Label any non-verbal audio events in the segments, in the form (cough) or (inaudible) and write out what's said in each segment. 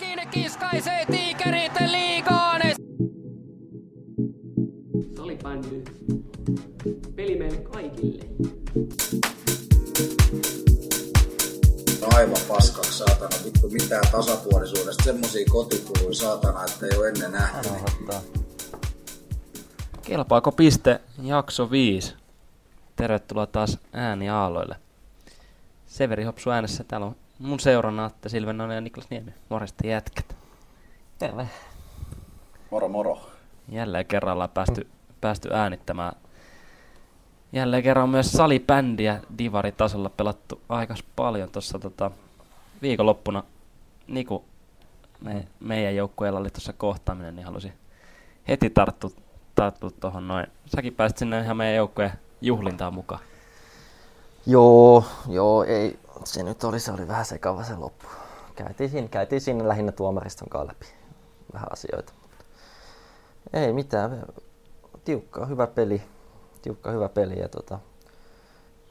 Häkkinen kiskaisee tiikerit liigaan. Salibändy. Peli meille kaikille. No aivan paskaksi saatana. Vittu mitään tasapuolisuudesta. Semmosia kotikuluja saatana, että ei ole ennen nähty. Kelpaako piste jakso 5? Tervetuloa taas ääniaaloille. Severi Hopsu äänessä. Täällä on mun seurana Atte Silvennoinen ja Niklas Niemi. Morjesta jätkät. Terve. Moro moro. Jälleen kerralla päästy, päästy äänittämään. Jälleen kerran on myös salibändiä divaritasolla pelattu aika paljon tuossa tota, viikonloppuna. Niku, me, meidän joukkueella oli tuossa kohtaaminen, niin halusin heti tarttua, tarttua tuohon noin. Säkin pääsit sinne ihan meidän joukkueen juhlintaan mukaan. Joo, joo, ei. Se nyt oli, se oli vähän sekava se loppu. Käytiin siinä, käytiin siinä lähinnä tuomariston kanssa läpi vähän asioita. Ei mitään. Tiukka, hyvä peli. Tiukka, hyvä peli. Ja tota,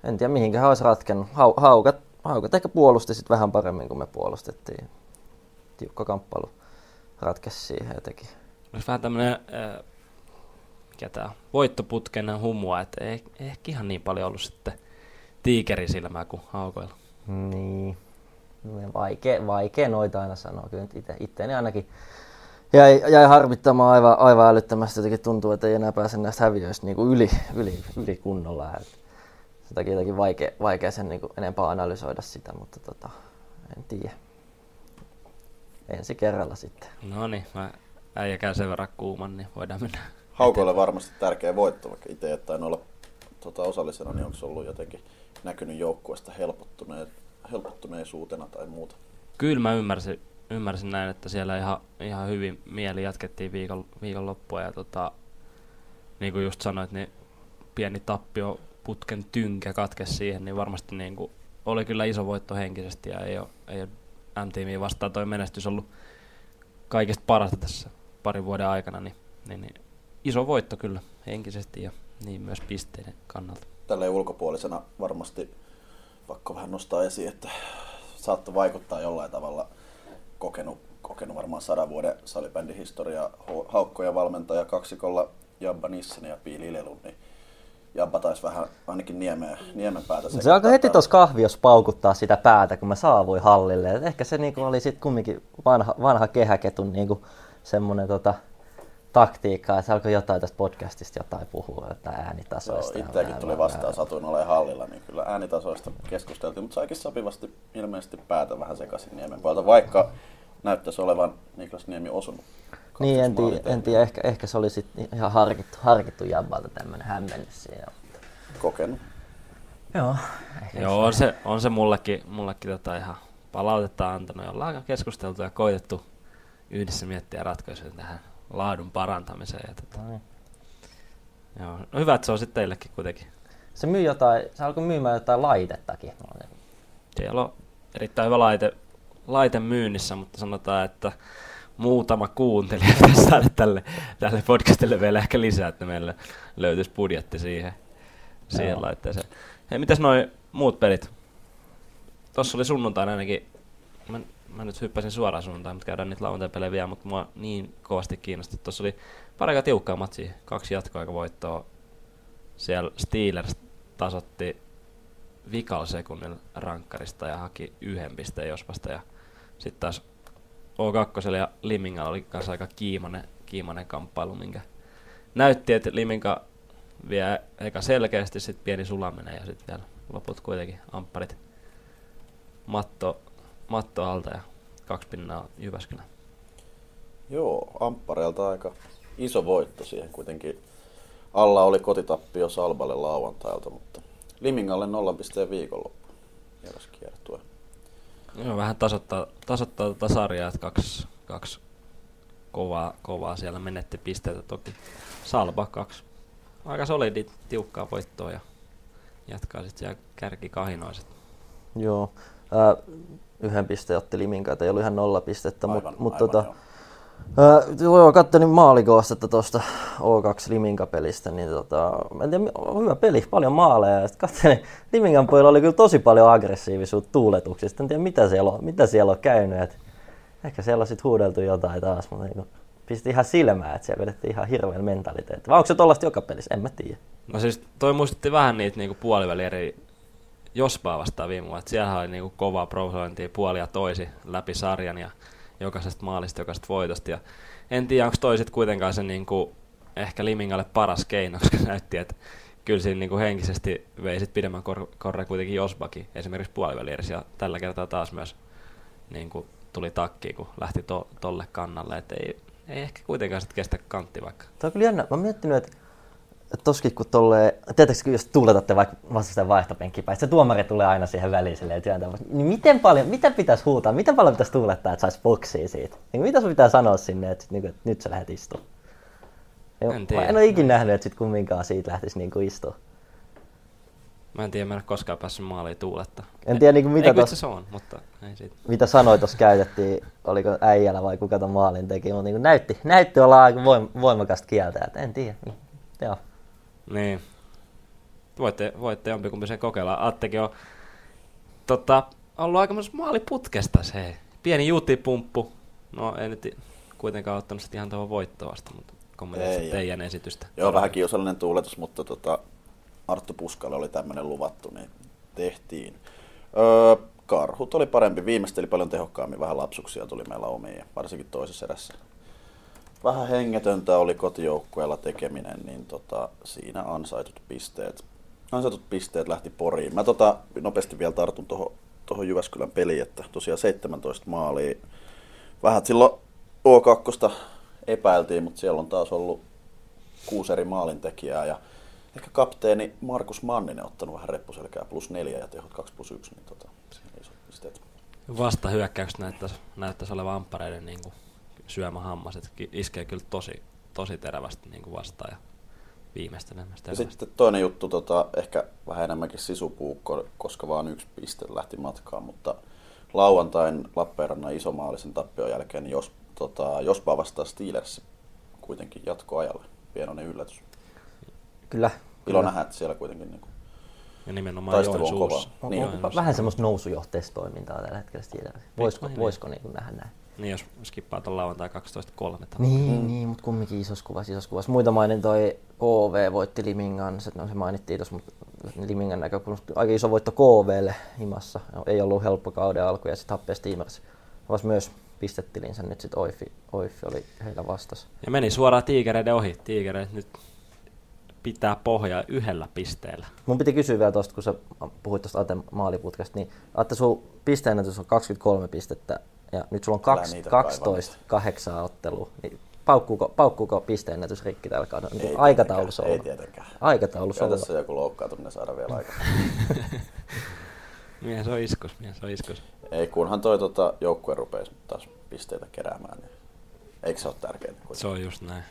en tiedä mihinkä olisi ratkennut. Hau, haukat, haukat ehkä puolusti sit vähän paremmin kuin me puolustettiin. Tiukka kamppailu ratkesi siihen jotenkin. Olisi vähän tämmönen, äh, mikä tää voittoputken humua, että ei, ei ehkä ihan niin paljon ollut sitten tiikerisilmää kuin haukoilla. Niin. Vaikea, vaikea noita aina sanoa. Kyllä nyt ite, itteeni ainakin jäi, jäi harmittamaan aivan, aivan älyttömästi. Jotenkin tuntuu, että ei enää pääse näistä häviöistä niin kuin yli, yli, yli kunnolla. Et sen takia jotenkin vaikea, vaikea sen niin kuin enempää analysoida sitä, mutta tota, en tiedä. Ensi kerralla sitten. No niin, mä äijä käy sen verran kuuman, niin voidaan mennä. (laughs) Haukoille varmasti tärkeä voitto, vaikka itse jättäen olla tota, osallisena, niin onko se ollut jotenkin näkynyt joukkueesta helpottuneen, helpottuneisuutena tai muuta? Kyllä mä ymmärsin, ymmärsin näin, että siellä ihan, ihan hyvin mieli jatkettiin viikon, viikon loppua ja tota, niin kuin just sanoit, niin pieni tappio putken tynkä katkesi siihen, niin varmasti niin kuin oli kyllä iso voitto henkisesti ja ei ole, ei ole M-tiimiin vastaan toi menestys ollut kaikista parasta tässä parin vuoden aikana, niin, niin, niin iso voitto kyllä henkisesti ja niin myös pisteiden kannalta. Tälleen ulkopuolisena varmasti pakko vähän nostaa esiin, että saattoi vaikuttaa jollain tavalla kokenut, kokenut varmaan sadan vuoden salibändihistoria haukkoja valmentaja kaksikolla Jabba Nissen ja Piili Lelun, niin Jabba taisi vähän ainakin niemen, niemen päätä Se alkoi heti tuossa kahviossa paukuttaa sitä päätä, kun mä saavuin hallille. Et ehkä se niinku oli sitten kumminkin vanha, vanha kehäketun niinku semmoinen tota, taktiikkaa, että se alkoi jotain tästä podcastista jotain puhua, että äänitasoista. Joo, itseäkin tuli vastaan, satuin olemaan hallilla, niin kyllä äänitasoista keskusteltiin, mutta saikin sopivasti ilmeisesti päätä vähän sekaisin Niemen puolelta, vaikka näyttäisi olevan Niklas Niemi osunut. Niin, en tiedä, en tiedä ehkä, ehkä se oli sitten ihan harkittu, harkittu jabbalta tämmöinen hämmennys siinä. Kokenut. Joo. Joo, on se, on se mullekin, mullekin tota ihan palautetta antanut ja ollaan keskusteltu ja koitettu yhdessä miettiä ratkaisuja tähän laadun parantamiseen. Ja tota. No niin. Joo. No hyvä, että se on sitten teillekin kuitenkin. Se myy jotain, se alkoi myymään jotain laitettakin. Siellä on erittäin hyvä laite, laite myynnissä, mutta sanotaan, että muutama kuuntelija (laughs) pitäisi saada tälle, tälle podcastille vielä ehkä lisää, että meillä löytyisi budjetti siihen, siihen Joo. laitteeseen. Hei, mitäs noin muut pelit? Tuossa oli sunnuntaina ainakin, mä, mä nyt hyppäsin suoraan sunnuntaan, mutta käydään niitä lauantai vielä, mutta mua niin kovasti kiinnosti. Tuossa oli pari aika tiukkaa matsia, kaksi jatkoaikavoittoa. Siellä Steelers tasotti vikalla sekunnilla rankkarista ja haki yhden pisteen Jospasta. Ja sitten taas O2 ja Limingalla oli kanssa aika kiimainen, kiimainen kamppailu, minkä näytti, että Liminka vie eka selkeästi, sitten pieni sulaminen ja sitten vielä loput kuitenkin ampparit matto, matto alta ja kaksi pinnaa Jyväskylä. Joo, Amppareelta aika iso voitto siihen kuitenkin. Alla oli kotitappio Salballe lauantailta, mutta Limingalle 0 pisteen viikonloppu viereskiertue. Joo, vähän tasoittaa, tasoittaa tätä sarjaa, että kaksi, kaksi kovaa, kovaa siellä menetti pisteitä toki. Salba kaksi aika solidi, tiukkaa voittoa ja jatkaa sitten siellä kärkikahinoiset. Joo. Ää, yhden pisteen otti Liminka, että ei ollut ihan nolla pistettä, mutta mut, tota, joo. ää, joo, kattelin maalikoostetta tuosta O2 Liminka-pelistä, niin tota, mä en tiedä, hyvä peli, paljon maaleja. Sitten katselin, Limingan pojilla oli kyllä tosi paljon aggressiivisuutta tuuletuksista. En tiedä, mitä siellä on, mitä siellä on käynyt. Et Ehkä siellä on sit huudeltu jotain taas, mutta niin pisti ihan silmää, että siellä vedettiin ihan hirveän mentaliteetti. Vai onko se tollasta joka pelissä? En mä tiedä. No siis toi muistutti vähän niitä niinku puoliväli eri Jospaa vastaan viime vuonna. Siellä oli niinku kovaa profilointia puolia toisi läpi sarjan ja jokaisesta maalista, jokaisesta voitosta. Ja en tiedä, onko toi sit kuitenkaan se niinku, ehkä Limingalle paras keino, (laughs) koska näytti, että kyllä siinä niinku henkisesti vei sit pidemmän kor- korre kuitenkin Josbakin, esimerkiksi puolivälierissä. Ja tällä kertaa taas myös niinku, tuli takki, kun lähti to- tolle kannalle. Et ei, ei ehkä kuitenkaan sit kestä kantti vaikka. Tuo on kyllä jännä. Mä oon miettinyt, että toskin kun tolleen, tiedätkö, jos tuuletatte vaikka vastustajan vaihtopenkkiin päin, se tuomari tulee aina siihen väliin silleen työntää, niin miten paljon, mitä pitäisi huutaa, miten paljon pitäisi tuulettaa, että saisi boksia siitä? Niin mitä sun pitää sanoa sinne, että, niin kuin, että nyt sä lähdet istumaan? En tiedä. Mä en ole ikinä nähnyt, että sit kumminkaan siitä lähtisi niin kuin istua. Mä en tiedä, mä en ole koskaan päässyt maaliin tuuletta. En tiedä, niin kuin, mitä, tos, asiassa on, mutta ei siitä. mitä sanoit tuossa käytettiin, oliko äijällä vai kuka ton maalin teki, mutta niin kuin näytti, näytti olla aika voim- voimakasta kieltä, että en tiedä. Joo. Niin. Voitte, voitte jompikumpi sen kokeilla. Attekin on tota, ollut aika maaliputkesta se. Pieni juutipumppu. No ei nyt kuitenkaan ottanut sitä ihan tuohon voittoa vasta, mutta kommentoit Ei, teidän esitystä. Joo, vähän kiusallinen tuuletus, mutta tota, Arttu Puskalle oli tämmöinen luvattu, niin tehtiin. Öö, karhut oli parempi, viimeisteli paljon tehokkaammin, vähän lapsuksia tuli meillä omiin, varsinkin toisessa erässä. Vähän hengetöntä oli kotijoukkueella tekeminen, niin tota, siinä ansaitut pisteet, ansaitut pisteet lähti poriin. Mä tota, nopeasti vielä tartun tuohon toho Jyväskylän peliin, että tosiaan 17 maalia. Vähän silloin O2 epäiltiin, mutta siellä on taas ollut kuusi eri maalintekijää ja ehkä kapteeni Markus Manninen ottanut vähän reppuselkää plus neljä ja tehot 2 plus 1, niin tota, siinä isot pisteet. Vasta hyökkäykset näyttäisi, näyttäisi olevan amppareiden niin kuin syömähammas, että iskee kyllä tosi, tosi terävästi niin kuin vastaan ja viimeistelemästä. Ja sitten toinen juttu, tota, ehkä vähän enemmänkin sisupuukko, koska vaan yksi piste lähti matkaan, mutta lauantain Lappeenrannan isomaalisen tappion jälkeen, niin jos, tota, jospa vastaa Steelers kuitenkin jatkoajalle. Pienoinen yllätys. Kyllä. Ilo kyllä. nähdä, että siellä kuitenkin niin Ja nimenomaan taistelu on kova. On, Niin. on, vähän semmoista nousujohteista toimintaa tällä hetkellä Steelers. Voisiko, niin. voisiko niin kuin nähdä näin? Niin, jos skippaa tuon lauantai 12.3. Niin, mm. niin mutta kumminkin isossa kuvassa, isossa kuvassa. Muita mainin toi KV voitti Limingan, se, no, se mainittiin tuossa, mutta Limingan näkökulmasta aika iso voitto KVlle himassa. Ei ollut helppo kauden alku ja sitten Happe Steamers avasi myös pistetilinsä nyt sitten Oifi, Oifi oli heillä vastassa. Ja meni suoraan tiikereiden ohi. Tiikereet nyt pitää pohjaa yhdellä pisteellä. Mun piti kysyä vielä tuosta, kun sä puhuit tuosta Aten maaliputkasta, niin Atte, sun pisteennätys on 23 pistettä ja nyt sulla on Älä kaksi, niitä 12 kahdeksaa ottelua. Niin paukkuuko, paukkuuko pisteennätys rikki tällä kaudella? Niin Ei aikataulussa ollut. Ei tietenkään. Aikataulussa ollut. tässä joku loukkaantuminen saada vielä aikaa. (laughs) Mies on iskus, mies on iskus. Ei, kunhan toi tota, joukkue rupeisi taas pisteitä keräämään, niin eikö se ole tärkeää? Se on just näin.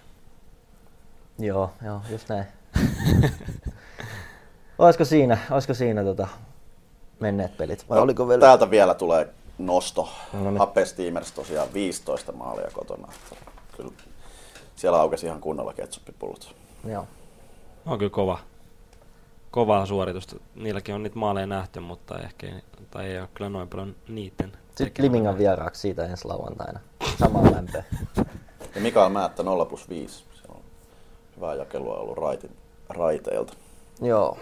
Joo, joo, just näin. (laughs) olisiko siinä, olisiko siinä tota, menneet pelit? Vai No, oliko vielä? Täältä vielä tulee nosto. No niin. Happe Steamers tosiaan 15 maalia kotona. Kyllä siellä aukesi ihan kunnolla ketsuppipullot. Joo. On kyllä kova. Kovaa suoritusta. Niilläkin on niitä maaleja nähty, mutta ehkä ei, tai ei ole kyllä noin paljon niiden. Sitten. Limingan vieraaksi siitä ensi lauantaina. Samaa lämpöä. (laughs) Ja Mikael Määttä 0 plus 5. Se on hyvää jakelua ollut raitin, raiteilta. Joo.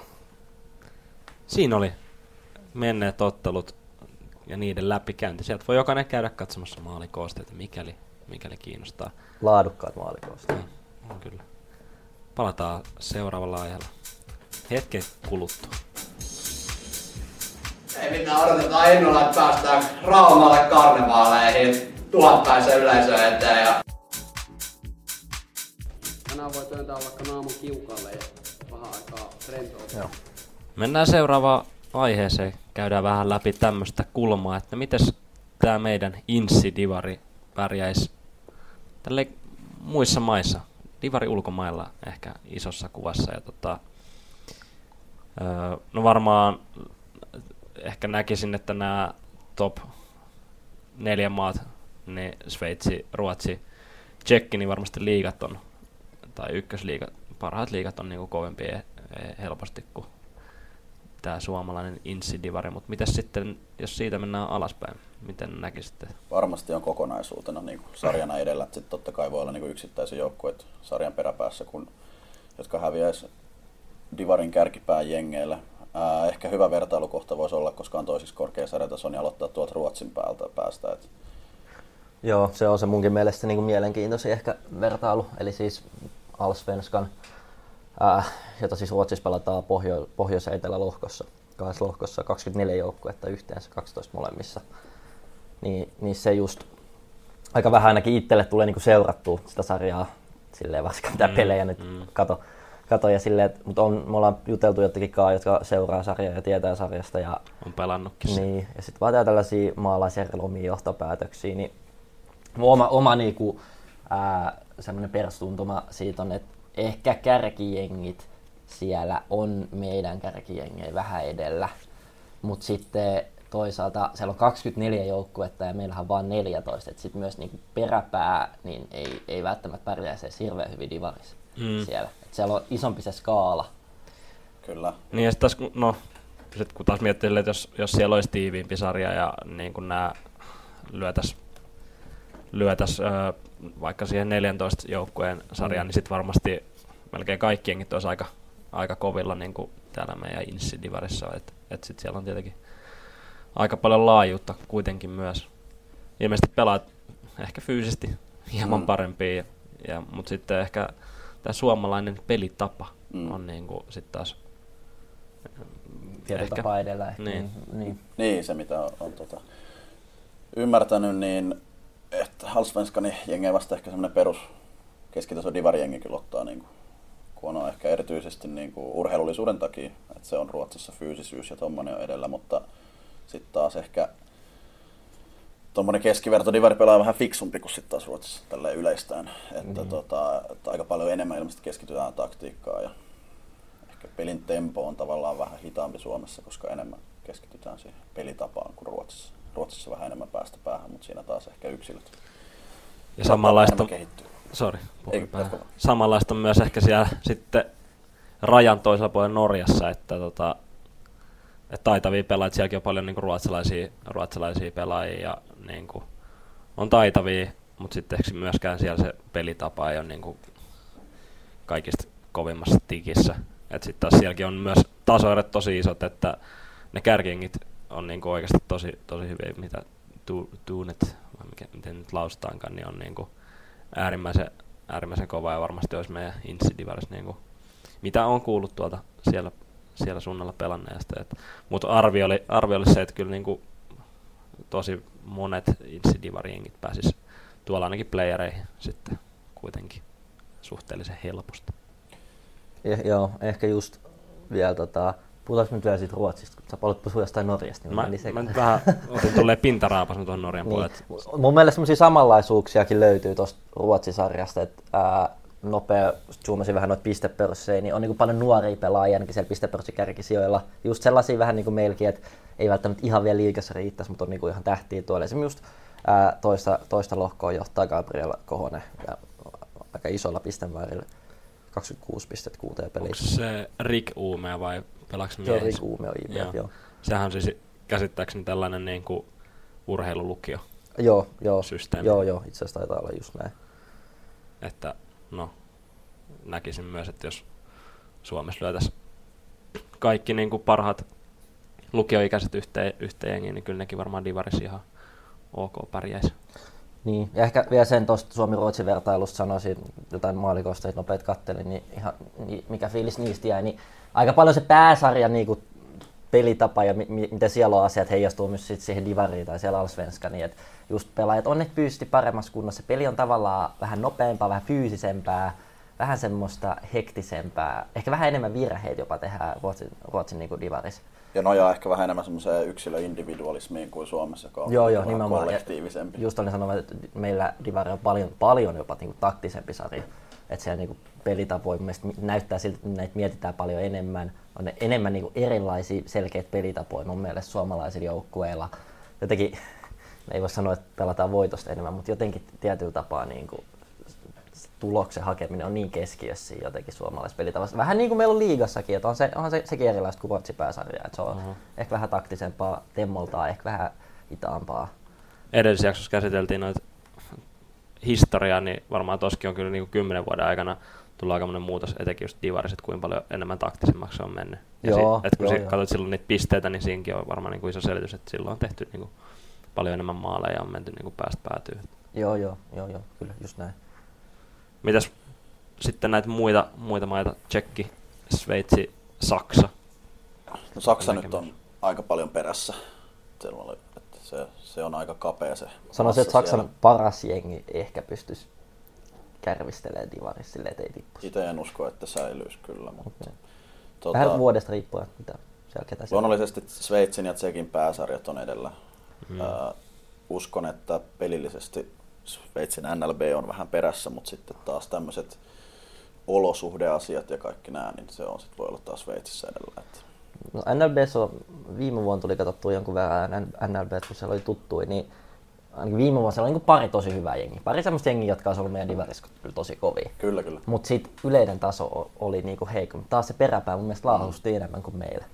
Siinä oli menneet ottelut ja niiden läpikäynti. Sieltä voi jokainen käydä katsomassa maalikoosteita, mikäli, mikäli kiinnostaa. Laadukkaat maalikoosta. On, on kyllä. Palataan seuraavalla aiheella. Hetken kuluttua. Ei mitään, odotetaan innolla, että päästään Raumalle karnevaaleihin tuhatpäisen yleisön eteen. Ja... Tänään voi työntää vaikka naamun kiukalle ja vähän aikaa rentoutua. Joo. Mennään seuraavaan aiheeseen. Käydään vähän läpi tämmöistä kulmaa, että mites tämä meidän Inssi-divari pärjäisi tälle muissa maissa. Divari ulkomailla ehkä isossa kuvassa. Ja tota, no varmaan ehkä näkisin, että nämä top neljä maat, ne Sveitsi, Ruotsi, Tsekki, niin varmasti liigat on, tai ykkösliigat, parhaat liigat on niinku kovempia helposti kuin tämä suomalainen insidivari, mutta miten sitten, jos siitä mennään alaspäin, miten näkisitte? Varmasti on kokonaisuutena niin kuin sarjana edellä. Sitten totta kai voi olla niin kuin yksittäisiä joukkueita sarjan peräpäässä, kun, jotka häviäisi Divarin kärkipään jengeille. Ää, ehkä hyvä vertailukohta voisi olla, koska on toisiksi korkea sarjataso, niin aloittaa tuolta Ruotsin päältä päästä. Et Joo, se on se munkin mielestä niin kuin mielenkiintoisin ehkä vertailu. Eli siis Allsvenskan, ää, jota siis Ruotsissa pelataan pohjo- pohjois- ja etelälohkossa. Kahdessa lohkossa 24 joukkuetta yhteensä, 12 molemmissa. Niin, niin se just aika vähän ainakin itselle tulee niinku seurattua sitä sarjaa silleen varsinkaan mitä Mm, pelejä nyt mm. kato, kato ja silleen, että, mutta on, me ollaan juteltu jotenkin kaa, jotka seuraa sarjaa ja tietää sarjasta ja On pelannutkin niin, ja sitten vaan tää tällaisia maalaisjärjellä omia johtopäätöksiä, niin mun oma, oma niinku, ää, semmoinen perustuntuma siitä on, että ehkä kärkijengit siellä on meidän kärkijengejä vähän edellä, mutta sitten toisaalta siellä on 24 joukkuetta ja meillähän on vain 14, että sitten myös niinku peräpää niin ei, ei välttämättä pärjää se hirveän hyvin divarissa Mm. siellä. Et siellä on isompi se skaala. kyllä. Niin ja sit taas, kun- no, sit kun taas miettii, että jos, jos siellä olisi tiiviimpi sarja ja niin kun nämä lyötäs, lyötäs öö, vaikka siihen 14 joukkueen sarjaan, Mm. niin sitten varmasti melkein kaikki jengit olisi aika, aika kovilla niin kuin täällä meidän Insidivarissa. Että et sit siellä on tietenkin aika paljon laajuutta kuitenkin myös. Ilmeisesti pelaat ehkä fyysisesti hieman Mm. parempia, ja, mutta sitten ehkä tämä suomalainen pelitapa Mm. on niin kuin sit taas Tietyllä Ehkä. tapaa edellä. Ehkä. Niin. niin. Niin, se mitä on, on tota, ymmärtänyt, niin että Halsvenskani jengi vasta ehkä semmoinen perus keskitaso divarijengi kyllä ottaa, niin kuin, kun on ehkä erityisesti niin kuin urheilullisuuden takia, että se on Ruotsissa fyysisyys ja tommonen on edellä, mutta sitten taas ehkä tuommoinen keskiverto divari pelaa vähän fiksumpi kuin sitten taas Ruotsissa tällä yleistään. Että, Mm. tota, että aika paljon enemmän ilmeisesti keskitytään taktiikkaan ja ehkä pelin tempo on tavallaan vähän hitaampi Suomessa, koska enemmän keskitytään siihen pelitapaan kuin Ruotsissa. Ruotsissa vähän enemmän päästä päähän, mutta siinä taas ehkä yksilöt. Ja samanlaista, sorry, Ei, samanlaista on myös ehkä siellä sitten rajan toisella puolella Norjassa, että, tota, että taitavia pelaajia, sielläkin on paljon niin ruotsalaisia, ruotsalaisia pelaajia ja niin kuin, on taitavia, mutta sitten ehkä myöskään siellä se pelitapa ei ole niin kuin, kaikista kovimmassa tikissä. Sitten taas sielläkin on myös tasoerot tosi isot, että ne kärkingit on niin kuin oikeasti tosi, tosi hyviä, mitä tu, Tuunet, vai mikä, miten nyt lausutaankaan, niin on niin kuin äärimmäisen, äärimmäisen kova ja varmasti olisi meidän Insidivaris, niin kuin, mitä on kuullut tuolta siellä, siellä suunnalla pelanneesta. Mutta arvio oli, arvio oli se, että kyllä niin kuin, tosi monet Insidivari-jengit pääsis tuolla ainakin playereihin sitten kuitenkin suhteellisen helposti. Ja, joo, ehkä just vielä tota, puhutaanko nyt vielä siitä Ruotsista, kun sä haluat puhua jostain Norjasta, niin Mä, meni mä nyt vähän otin tulleen pintaraapas tuohon Norjan Niin. puolelle. Mun mielestä semmoisia samanlaisuuksiakin löytyy tuosta Ruotsin-sarjasta, että ää, nopea, zoomasin vähän noita pistepörssejä, niin on niin paljon nuoria pelaajia ainakin siellä pistepörssikärkisijoilla. Just sellaisia vähän niin kuin meilläkin, että ei välttämättä ihan vielä liikassa riittäisi, mutta on niin kuin ihan tähtiä tuolla. Esimerkiksi just ää, toista, toista lohkoa johtaa Gabriel Kohonen ja aika isolla pistemäärillä. 26 pistettä kuuteen Onko pelissä. se Rick Uumea vai on mies? Rick Uume on IBF, Joo. joo. Sehän on siis käsittääkseni tällainen niin kuin urheilulukio, Joo, joo, Systeemi. joo, joo, itse asiassa taitaa olla just näin. että no näkisin myös, että jos Suomessa lyötäisiin kaikki niin kuin parhaat lukioikäiset yhteen, yhteen jengiin, niin kyllä nekin varmaan Divarissa ihan ok pärjäisi. Niin, ja ehkä vielä sen tuosta Suomi-Ruotsin vertailusta sanoisin, jotain maalikosta, että nopeat kattelin, niin, ihan, niin mikä fiilis niistä jäi, niin aika paljon se pääsarja niin kuin pelitapa ja mi- mi- miten siellä on asiat heijastuu myös sit siihen divariin tai siellä Allsvenska, niin että just pelaajat on ne fyysisesti paremmassa kunnossa. Se peli on tavallaan vähän nopeampaa, vähän fyysisempää, vähän semmoista hektisempää, ehkä vähän enemmän virheitä jopa tehdään Ruotsin, Ruotsin niin kuin divarissa. Ja nojaa ehkä vähän enemmän semmoiseen yksilöindividualismiin kuin Suomessa, joka on Joo, joo, nimenomaan. kollektiivisempi. Ja Just olin sanonut, että meillä Divari on paljon, paljon jopa niin kuin taktisempi sarja. Että siellä niin pelitapoja mun näyttää siltä, että näitä mietitään paljon enemmän. On ne enemmän niin kuin erilaisia selkeitä pelitapoja mun mielestä suomalaisilla joukkueilla. Jotenkin, (laughs) ei voi sanoa, että pelataan voitosta enemmän, mutta jotenkin tietyllä tapaa niin kuin, tuloksen hakeminen on niin keskiössä jotenkin suomalaisessa pelitavassa. Vähän niin kuin meillä on liigassakin, että on se, onhan se, sekin erilaista kuin Ruotsin pääsarja. Että se on uh-huh. ehkä vähän taktisempaa temmoltaa, ehkä vähän hitaampaa. Edellisessä jaksossa käsiteltiin noita historiaa, niin varmaan toskin on kyllä niin kuin kymmenen vuoden aikana tullut aika muutos, etenkin just divariset, kuinka paljon enemmän taktisemmaksi se on mennyt. Ja Joo, si- et kun joo, si- joo. katsot silloin niitä pisteitä, niin siinäkin on varmaan niin kuin iso selitys, että silloin on tehty niin kuin paljon enemmän maaleja ja on menty niin kuin päästä päätyy. Joo, joo, joo, joo, kyllä, just näin. Mitäs sitten näitä muita, muita maita, Tsekki, Sveitsi, Saksa. No Saksa Näkemys. nyt on aika paljon perässä. Siellä oli, että se, se on aika kapea se. Sanoisin, että Saksan siellä. paras jengi ehkä pystyisi kärvistelemään divarissa silleen, että ei tippuisi. Itse en usko, että säilyisi kyllä, mutta Okei. tota, Vähän vuodesta riippuen, mitä siellä ketä siellä luonnollisesti Sveitsin ja Tsekin pääsarjat on edellä. Mm. Äh, uskon, että pelillisesti Sveitsin NLB on vähän perässä, mutta sitten taas tämmöiset olosuhdeasiat ja kaikki nämä, niin se on sitten voi olla taas Sveitsissä edellä. Että No NLBssä on, viime vuonna tuli katsottua jonkun verran NLB, kun siellä oli tuttui, niin ainakin viime vuonna siellä oli niin pari tosi hyvää jengiä. Pari semmoista jengiä, jotka olisi ollut meidän divarissa kyllä tosi kovia. kyllä, kyllä. Mutta sitten yleinen taso oli niinku heikompi. Taas se peräpää mun mielestä laahusti enemmän kuin meillä.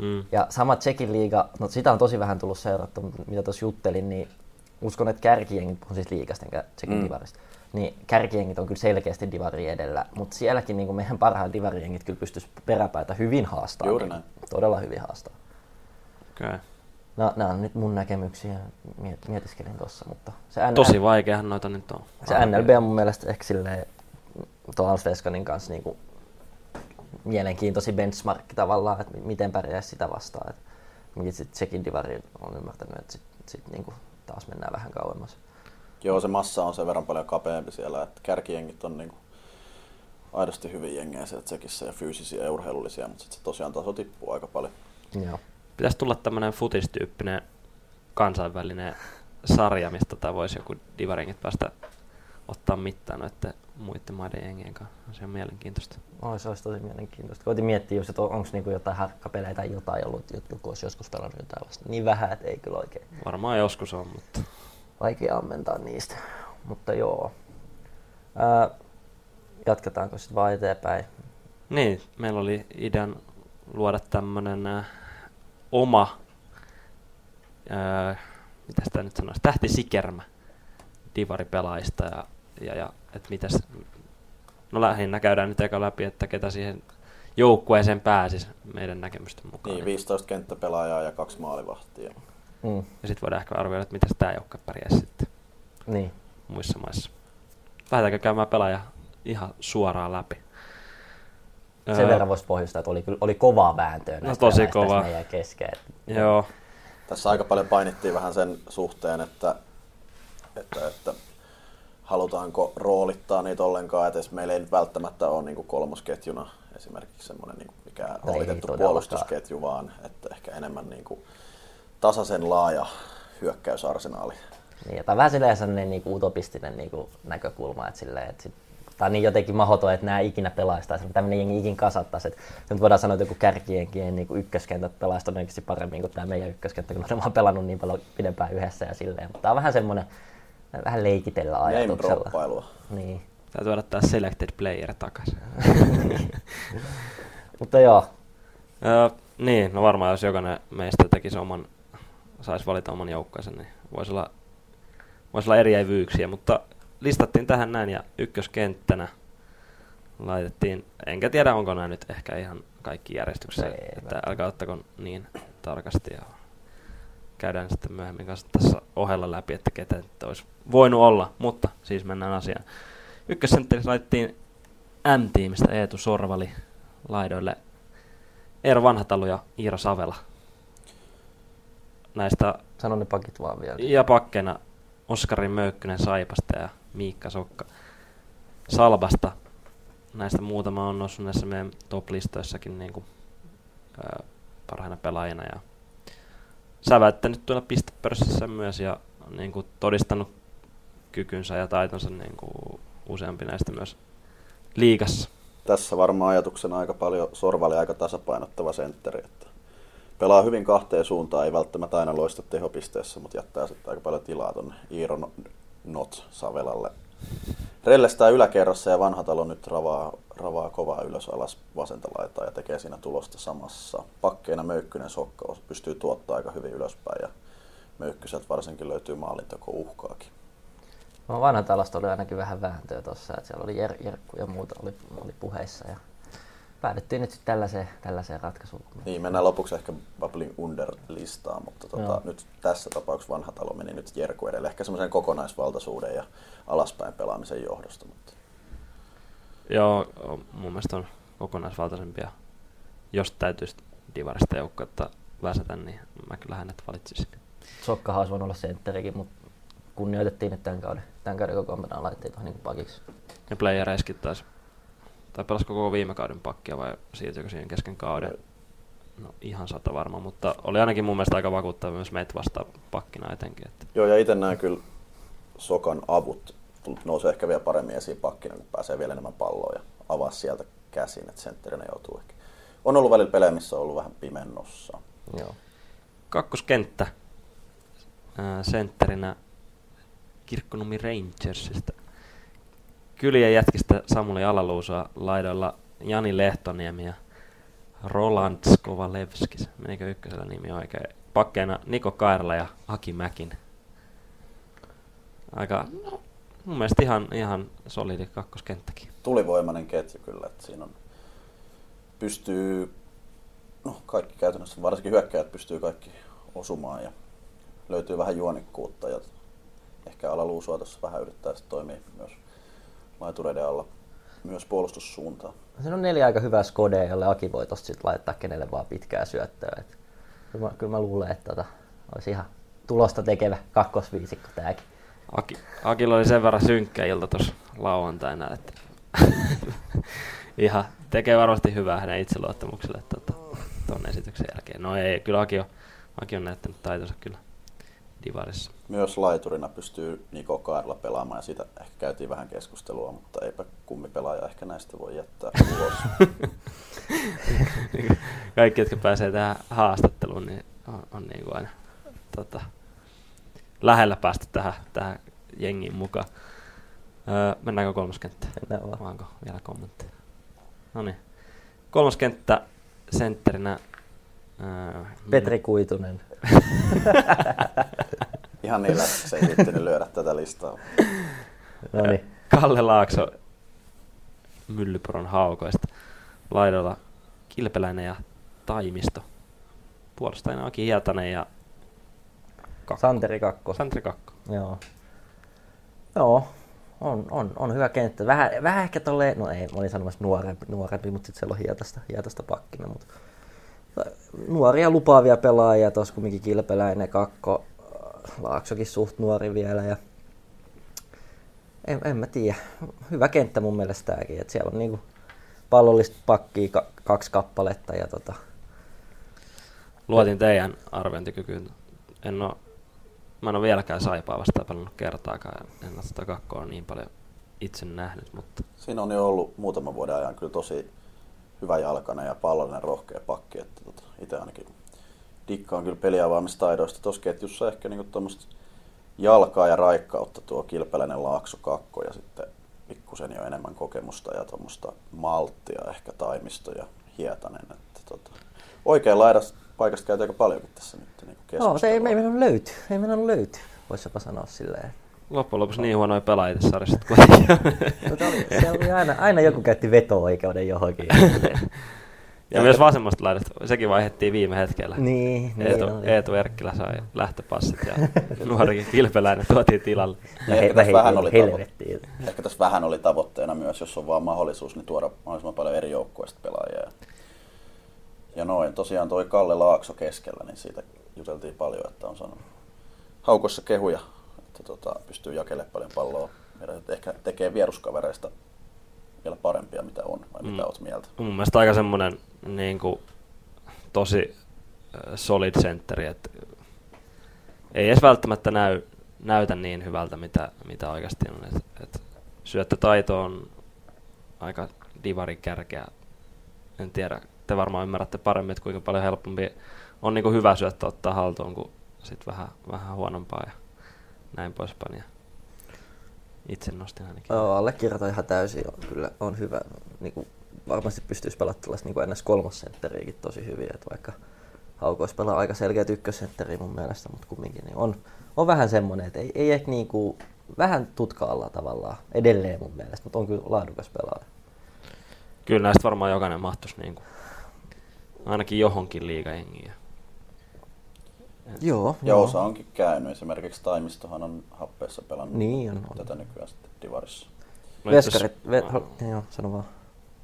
Mm. Ja sama Tsekin liiga, no sitä on tosi vähän tullut seurattu, mitä tuossa juttelin, niin uskon, että kärkijengit, puhun siis liigasta enkä mm. divarista, niin kärkijengit on kyllä selkeästi divari edellä, mutta sielläkin niin meidän parhaat divarijengit kyllä pystyisi peräpäätä hyvin haastaa. Juuri näin. Todella hyvin haastaa. Okay. No, nämä on nyt mun näkemyksiä, miet- mietiskelin tuossa, mutta se, NL, Tosi vaikeahan noita nyt on. se NLB on mun mielestä ehkä silleen tuon kanssa niinku mielenkiintoisin benchmark tavallaan, että miten pärjäisi sitä vastaan. Et Mikin sitten sekin divari on ymmärtänyt, että sitten sit niinku taas mennään vähän kauemmas. Joo, se massa on sen verran paljon kapeampi siellä, että kärkijengit on niinku aidosti hyvin jengejä siellä Tsekissä ja fyysisiä ja urheilullisia, mutta sitten se tosiaan taso tippuu aika paljon. Joo. Pitäisi tulla tämmöinen futistyyppinen kansainvälinen sarja, mistä tota voisi joku divaringit päästä ottaa mittaan noiden muiden maiden jengien kanssa. Se on mielenkiintoista. Oi, se olisi tosi mielenkiintoista. Koitin miettiä just, että onko niinku jotain harkkapelejä tai jotain ollut, että joku olisi joskus pelannut jotain vasta. Niin vähän, että ei kyllä oikein. Varmaan joskus on, mutta Vaikea ammentaa niistä. Mutta joo. Ää, jatketaanko sitten vaan eteenpäin? niin, meillä oli idean luoda tämmönen äh, oma, äh, mitä sitä nyt sanoisi, tähtisikermä divaripelaajista ja, ja, ja että mitäs, no lähinnä käydään nyt eka läpi, että ketä siihen joukkueeseen pääsisi meidän näkemysten mukaan. Niin, 15 kenttäpelaajaa ja kaksi maalivahtia. Mm. Ja sitten voidaan ehkä arvioida, että miten tämä joukkue pärjäisi sitten Niin. muissa maissa. Lähdetäänkö käymään pelaaja ihan suoraan läpi? Sen Öö, verran voisi pohjustaa, että oli, kyllä- oli kovaa vääntöä näistä tosi kovaa. meidän kesken. Joo, Tässä aika paljon painittiin vähän sen suhteen, että, että, että halutaanko roolittaa niitä ollenkaan, että meillä ei nyt välttämättä ole niin kolmosketjuna esimerkiksi semmoinen niin mikä roolitettu todellakaan. puolustusketju, vaan että ehkä enemmän niin kuin tasaisen laaja hyökkäysarsenaali. Niin, tai vähän silleen sellainen niin utopistinen niin kuin näkökulma, että, silleen, että sit, tai niin jotenkin mahdoton, että nämä ikinä pelaisi tai tämmöinen jengi ikin kasattaisi. Että nyt voidaan sanoa, että joku kärkijenkien niin kuin ykköskentät pelaisi todennäköisesti paremmin kuin tämä meidän ykköskenttä, kun ne on pelannut niin paljon pidempään yhdessä ja silleen. Mutta tämä on vähän semmoinen, vähän leikitellä ajatuksella. Niin. täytyy tuoda tämä selected player takaisin. (laughs) Mutta joo, Öö, niin, no varmaan jos jokainen meistä tekisi oman, saisi valita oman joukkueensa, niin voisi olla, voisi olla eriävyyksiä, mutta listattiin tähän näin ja ykköskenttänä laitettiin, enkä tiedä onko nämä nyt ehkä ihan kaikki järjestyksessä, että älkää ottako niin tarkasti ja käydään sitten myöhemmin kanssa tässä ohella läpi, että ketä nyt olisi voinut olla, mutta siis mennään asiaan. Ykkössentteriksi laitettiin M-tiimistä Eetu Sorvali laidoille Eero Vanhatalo ja Iiro Savela. Näistä sano ne pakit vaan vielä. ja pakkena Oskari Möykkynen Saipasta ja Miikka Sokka Salbasta. Näistä muutama on noussut näissä meidän top-listoissakin niin kuin, ää, parhaina pelaajina. Ja säväyttänyt tuolla pistepörssissä myös ja niin kuin, todistanut kykynsä ja taitonsa niin kuin, useampi näistä myös liigassa. Tässä varmaan ajatuksena aika paljon sorvali aika tasapainottava sentteri. Että pelaa hyvin kahteen suuntaan, ei välttämättä aina loista tehopisteessä, mutta jättää sitten aika paljon tilaa tuonne Iiro No- Not Savelalle rellestää yläkerrassa ja vanha talo nyt ravaa, ravaa kovaa ylös alas vasenta laitaa ja tekee siinä tulosta samassa. Pakkeina Möykkynen sokka pystyy tuottaa aika hyvin ylöspäin ja Möykkyseltä varsinkin löytyy maalintako uhkaakin. No vanha talosta oli ainakin vähän vääntöä tuossa, että siellä oli Jer- Jerkku ja muuta oli, oli puheissa ja päädyttiin nyt sitten tällaiseen, tällaiseen ratkaisuun. Niin, mennään lopuksi ehkä Bubbling Under-listaan, mutta tota, Joo. nyt tässä tapauksessa vanha talo meni nyt Jerku edelle, ehkä semmoisen kokonaisvaltaisuuden ja alaspäin pelaamisen johdosta. Mutta Joo, mun mielestä on kokonaisvaltaisempia. Jos täytyisi divarista joukkuetta väsätä, niin mä kyllä hänet valitsisin. Sokkahan olisi voinut olla sentterikin, mutta kunnioitettiin nyt tämän kauden, tämän kauden kokoonpanoa tuohon niin pakiksi. Ja playereiskin taisi, tai pelasiko koko viime kauden pakkia vai siirtyykö siihen kesken kauden? No ihan sata varma, mutta oli ainakin mun mielestä aika vakuuttava myös meitä vastaan pakkina etenkin. Että Joo, ja itse näen kyllä Sokan avut nousee ehkä vielä paremmin esiin pakkina, kun pääsee vielä enemmän palloa ja avaa sieltä käsin, että sentterinä joutuu ehkä. On ollut välillä pelejä, missä on ollut vähän pimennossa. Joo. kakkoskenttä sentterinä Kirkkonummi Rangersista. Kylien jätkistä Samuli Alaluusoa laidoilla Jani Lehtoniemi ja Roland Skovalevskis. Menikö ykkösellä nimi oikein? Pakkeina Niko Kairala ja Aki Mäkin. Aika, mun mielestä ihan, ihan solidi kakkoskenttäkin. Tulivoimainen ketju kyllä, että siinä on, pystyy, no kaikki käytännössä, varsinkin hyökkäjät pystyy kaikki osumaan ja löytyy vähän juonikkuutta ja ehkä alaluusua tässä vähän yrittää toimia myös laitureiden alla myös puolustussuuntaan. Siinä on neljä aika hyvää skodea, jolle Aki voi tosta sit laittaa kenelle vaan pitkää syöttöä. Et kyllä, mä, kyllä mä luulen, että tota, olisi ihan tulosta tekevä kakkosviisikko tääkin. Aki, Akilla oli sen verran synkkä ilta tuossa lauantaina, että (laughs) ihan tekee varmasti hyvää hänen itseluottamukselle tuota, tuon esityksen jälkeen. No ei, kyllä Aki on, Aki on näyttänyt taitonsa kyllä divarissa. Myös laiturina pystyy Niko Kaarla pelaamaan ja siitä ehkä käytiin vähän keskustelua, mutta eipä kummi pelaaja ehkä näistä voi jättää ulos. (laughs) Kaikki, jotka pääsee tähän haastatteluun, niin on, on niin kuin aina tota, lähellä päästä tähän, tähän jengiin mukaan. Öö, mennäänkö kolmas kenttään? Mennään vaan. Onko vielä kommentteja? No niin. Kolmas kenttä sentterinä. Öö, Petri Kuitunen. (laughs) Ihan niin lähtöksi ei viittinyt lyödä tätä listaa. No niin. Kalle Laakso Myllypuron haukoista. Laidolla Kilpeläinen ja Taimisto. Puolustajana Aki Hietanen ja Kakko. Santeri Kakko. Santeri Kakko. Joo. Joo, on, on, on hyvä kenttä. Vähän, vähän ehkä tolleen, no ei, mä olin sanomassa nuorempi, nuorempi mutta sitten siellä on hietasta, hietasta pakkina. Mutta nuoria lupaavia pelaajia, tuossa kumminkin Kilpeläinen, Kakko, Laaksokin suht nuori vielä. Ja en, en mä tiedä. Hyvä kenttä mun mielestä tääkin, että siellä on niinku pallollista pakkia ka- kaksi kappaletta ja tota, Luotin teidän arviointikykyyn. En oo, mä en ole vieläkään saipaa vastaan pelannut kertaakaan. En ole sitä kakkoa niin paljon itse nähnyt, mutta Siinä on jo ollut muutaman vuoden ajan kyllä tosi hyvä jalkainen ja pallollinen rohkea pakki. Että tota, itse ainakin dikkaan kyllä peliavaamistaidoista. Tuossa ketjussa ehkä niinku tuommoista jalkaa ja raikkautta tuo kilpeläinen Laakso kakko ja sitten pikkusen jo enemmän kokemusta ja tuommoista malttia ehkä taimisto ja hietanen. Että tota, oikein laidasta paikasta aika paljonkin tässä nyt niin no, se ei, ei mennä löyty, ei mennä löyty, voisi jopa sanoa silleen. loppujen lopuksi niin huonoja pelaajia tässä sarjassa (laughs) kuitenkin. Mutta oli, se oli aina, aina joku käytti veto-oikeuden johonkin. (laughs) ja myös vasemmasta laidasta, sekin vaihdettiin viime hetkellä. Niin, niin Eetu, oli. Eetu Erkkilä sai lähtöpassit ja nuorikin kilpeläinen tuotiin tilalle. Ja ehkä tässä vähän oli tavo- ehkä tässä vähän oli tavoitteena myös, jos on vaan mahdollisuus, niin tuoda mahdollisimman paljon eri joukkueista pelaajia. Ja, ja noin, tosiaan toi Kalle Laakso keskellä, niin siitä juteltiin paljon, että on saanut haukossa kehuja, että tota, pystyy jakelemaan paljon palloa. Ja ehkä tekee vieruskavereista vielä parempia, mitä on, vai mitä Mm. oot mieltä? Mun mielestä aika semmonen niin kuin, tosi solid sentteri, että ei edes välttämättä näy, näytä niin hyvältä, mitä, mitä oikeasti on. Et, et syöttötaito on aika divarin kärkeä. En tiedä, te varmaan ymmärrätte paremmin, että kuinka paljon helpompi on niin kuin hyvä syöttö ottaa haltuun kuin sit vähän, vähän huonompaa ja näin poispäin. Ja Itse nostin ainakin. Joo, allekirjoitan ihan täysin. Joo. Kyllä on hyvä. Niin kuin, varmasti pystyisi pelaamaan tällaista niin ns. kolmosentteriäkin tosi hyvin. Että vaikka Haukois pelaa aika selkeät ykkössentteri mun mielestä, mutta kumminkin niin on, on vähän semmoinen, että ei, ei ehkä niin kuin, vähän tutkaalla tavallaan edelleen mun mielestä, mutta on kyllä laadukas pelaaja. Kyllä näistä varmaan jokainen mahtuisi niin kuin, ainakin johonkin liigajengiin. Joo, Ja joo. osa onkin käynyt. Esimerkiksi Taimistohan on happeessa pelannut Niin on, on. tätä nykyään sitten Divarissa. No Veskarit, ve, hal- joo, sano vaan.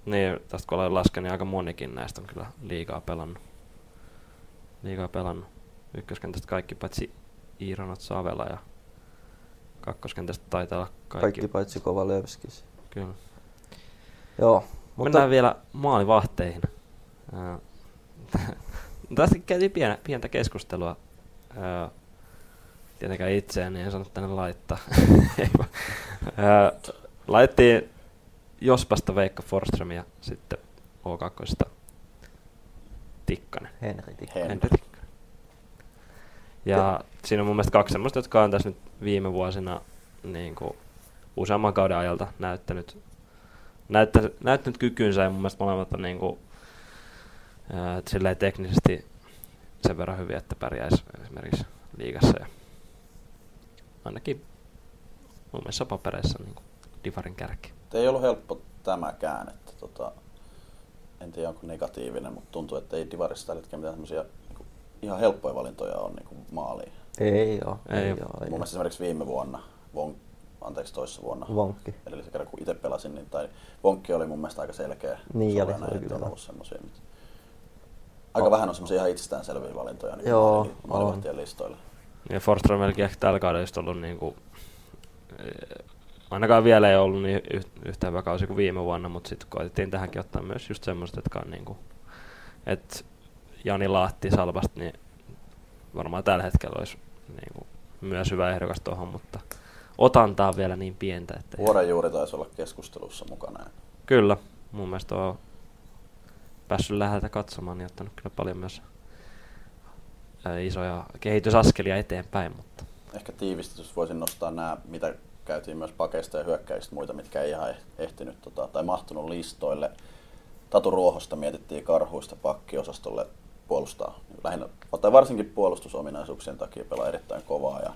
Niin, tästä kun olen laskenut, niin aika monikin näistä on kyllä liikaa pelannut. Liikaa pelannut. Ykköskentästä kaikki paitsi Iironot Savela ja kakkoskentästä taitaa olla kaikki. Kaikki paitsi Kovalevskis. Kyllä. Joo, Mutta... Mennään vielä maalivahteihin. (laughs) Tästä käytiin pienä, pientä keskustelua. Ää, Tietenkään itseään niin en sano tänne laittaa. (laughs) Ää, Laitettiin Jospasta Veikka Forström ja sitten O2 Tikkanen. Henri Tikka. Henri. Henri Tikkanen. Ja siinä on mun mielestä kaksi semmoista, jotka on tässä nyt viime vuosina niin kuin useamman kauden ajalta näyttänyt, näyttä, näyttänyt kykynsä ja mun mielestä molemmat on niin kuin, silleen teknisesti sen verran hyviä, että pärjäisi esimerkiksi liigassa ja ainakin mun mielestä papereissa niin kuin Divarin kärki. Ei ollut helppo tämäkään, että tota, en tiedä onko negatiivinen, mutta tuntuu, että ei Divarissa tällä hetkellä mitään semmoisia niin ihan helppoja valintoja on niin maaliin. Ei oo, Ei ei, oo. oo, Mun mielestä esimerkiksi viime vuonna, von, anteeksi toissa vuonna, Vonkki. edellisen kerran kun itse pelasin, niin tai Vonkki oli mun mielestä aika selkeä. Niin Se oli, oli näin, oli kyllä. ollut semmosia, mitä... Aika vähän on semmoisia ihan itsestäänselviä valintoja niin Joo, maali- maalivahtien listoilla. Ja Forströmelläkin ehkä tällä kaudella just ollut niinku, eh, ainakaan vielä ei ollut niin yh- yhtä hyvä kausi kuin viime vuonna, mutta sitten koitettiin tähänkin ottaa myös just semmoiset, jotka on niinku, että Jani Lahti Salvasta, niin varmaan tällä hetkellä olisi niinku myös hyvä ehdokas tuohon, mutta otantaa vielä niin pientä, että Vuoren juuri taisi olla keskustelussa mukana. kyllä, mun mielestä on päässyt läheltä katsomaan, niin ottanut kyllä paljon myös isoja kehitysaskelia eteenpäin, mutta Ehkä tiivistys voisin nostaa nämä, mitä käytiin myös pakeista ja hyökkäistä muita, mitkä ei ihan eh- ehtinyt tota, tai mahtunut listoille. Tatu Ruohosta mietittiin karhuista pakkiosastolle puolustaa. Lähinnä, tai varsinkin puolustusominaisuuksien takia pelaa erittäin kovaa. Ja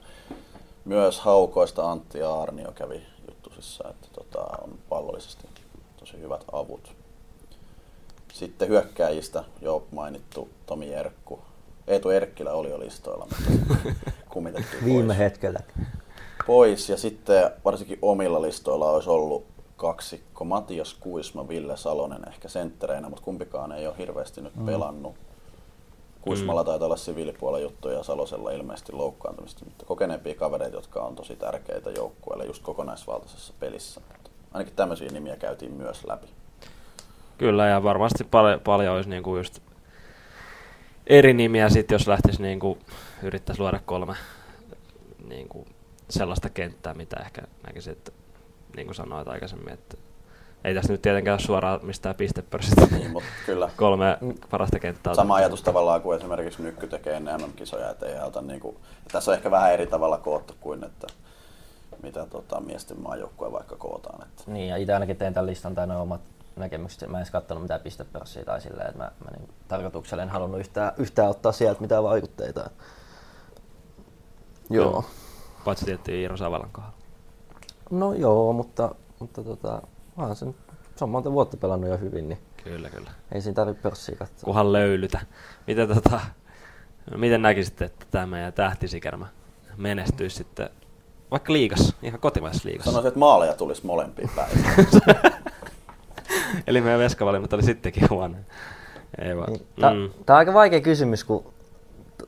myös haukoista Antti Aarnio kävi juttusissa, että tota, on pallollisesti tosi hyvät avut. Sitten hyökkääjistä jo mainittu Tomi Erkku. Eetu Erkkilä oli jo listoilla, mutta (laughs) kumitettiin Viime pois. hetkellä. pois. Ja sitten varsinkin omilla listoilla olisi ollut kaksikko Matias Kuisma, Ville Salonen ehkä senttereinä, mutta kumpikaan ei ole hirveästi nyt Mm. pelannut. Kuismalla taitaa olla siviilipuolen juttuja ja Salosella ilmeisesti loukkaantumista, mutta kokeneempia kavereita, jotka on tosi tärkeitä joukkueelle just kokonaisvaltaisessa pelissä. Ainakin tämmöisiä nimiä käytiin myös läpi. Kyllä, ja varmasti paljon, paljon olisi niinku just eri nimiä sit, jos lähtisi niinku, yrittäisi luoda kolme niinku sellaista kenttää, mitä ehkä näkisi, että niin kuin sanoit aikaisemmin, että ei tässä nyt tietenkään ole suoraan mistään pistepörssistä Niin, mutta kyllä (laughs) kolme parasta kenttää. sama ajatus tavallaan kuin esimerkiksi Nykky tekee ennen MM-kisoja, että ei auta niin kuin, tässä on ehkä vähän eri tavalla koottu kuin että mitä tota, miesten maajoukkueen vaikka kootaan. Että. Niin, ja itse ainakin tein tämän listan tai ne omat näkemykset. Mä en edes katsonut mitään pistepörssiä tai silleen, että mä, mä niin tarkoituksella en halunnut yhtään, yhtään ottaa sieltä mitään vaikutteita. Joo. Joo. Paitsi tietty Iiro Savalan kohdalla. No joo, mutta, mutta tota, onhan se, nyt- se on monta vuotta pelannut jo hyvin, niin Kyllä, kyllä. ei siinä tarvitse pörssiä katsoa. Kunhan löylytä. Miten, tota, miten näkisitte, että tämä meidän tähtisikermä menestyisi sitten vaikka liigassa, ihan kotimaisessa liigassa? Sanoisin, että maaleja tulisi molempiin päin. (laughs) Eli meidän veskavalinnat oli sittenkin (laughs) huono. Ei vaan. Niin, tää, mm. tää on aika vaikea kysymys, kun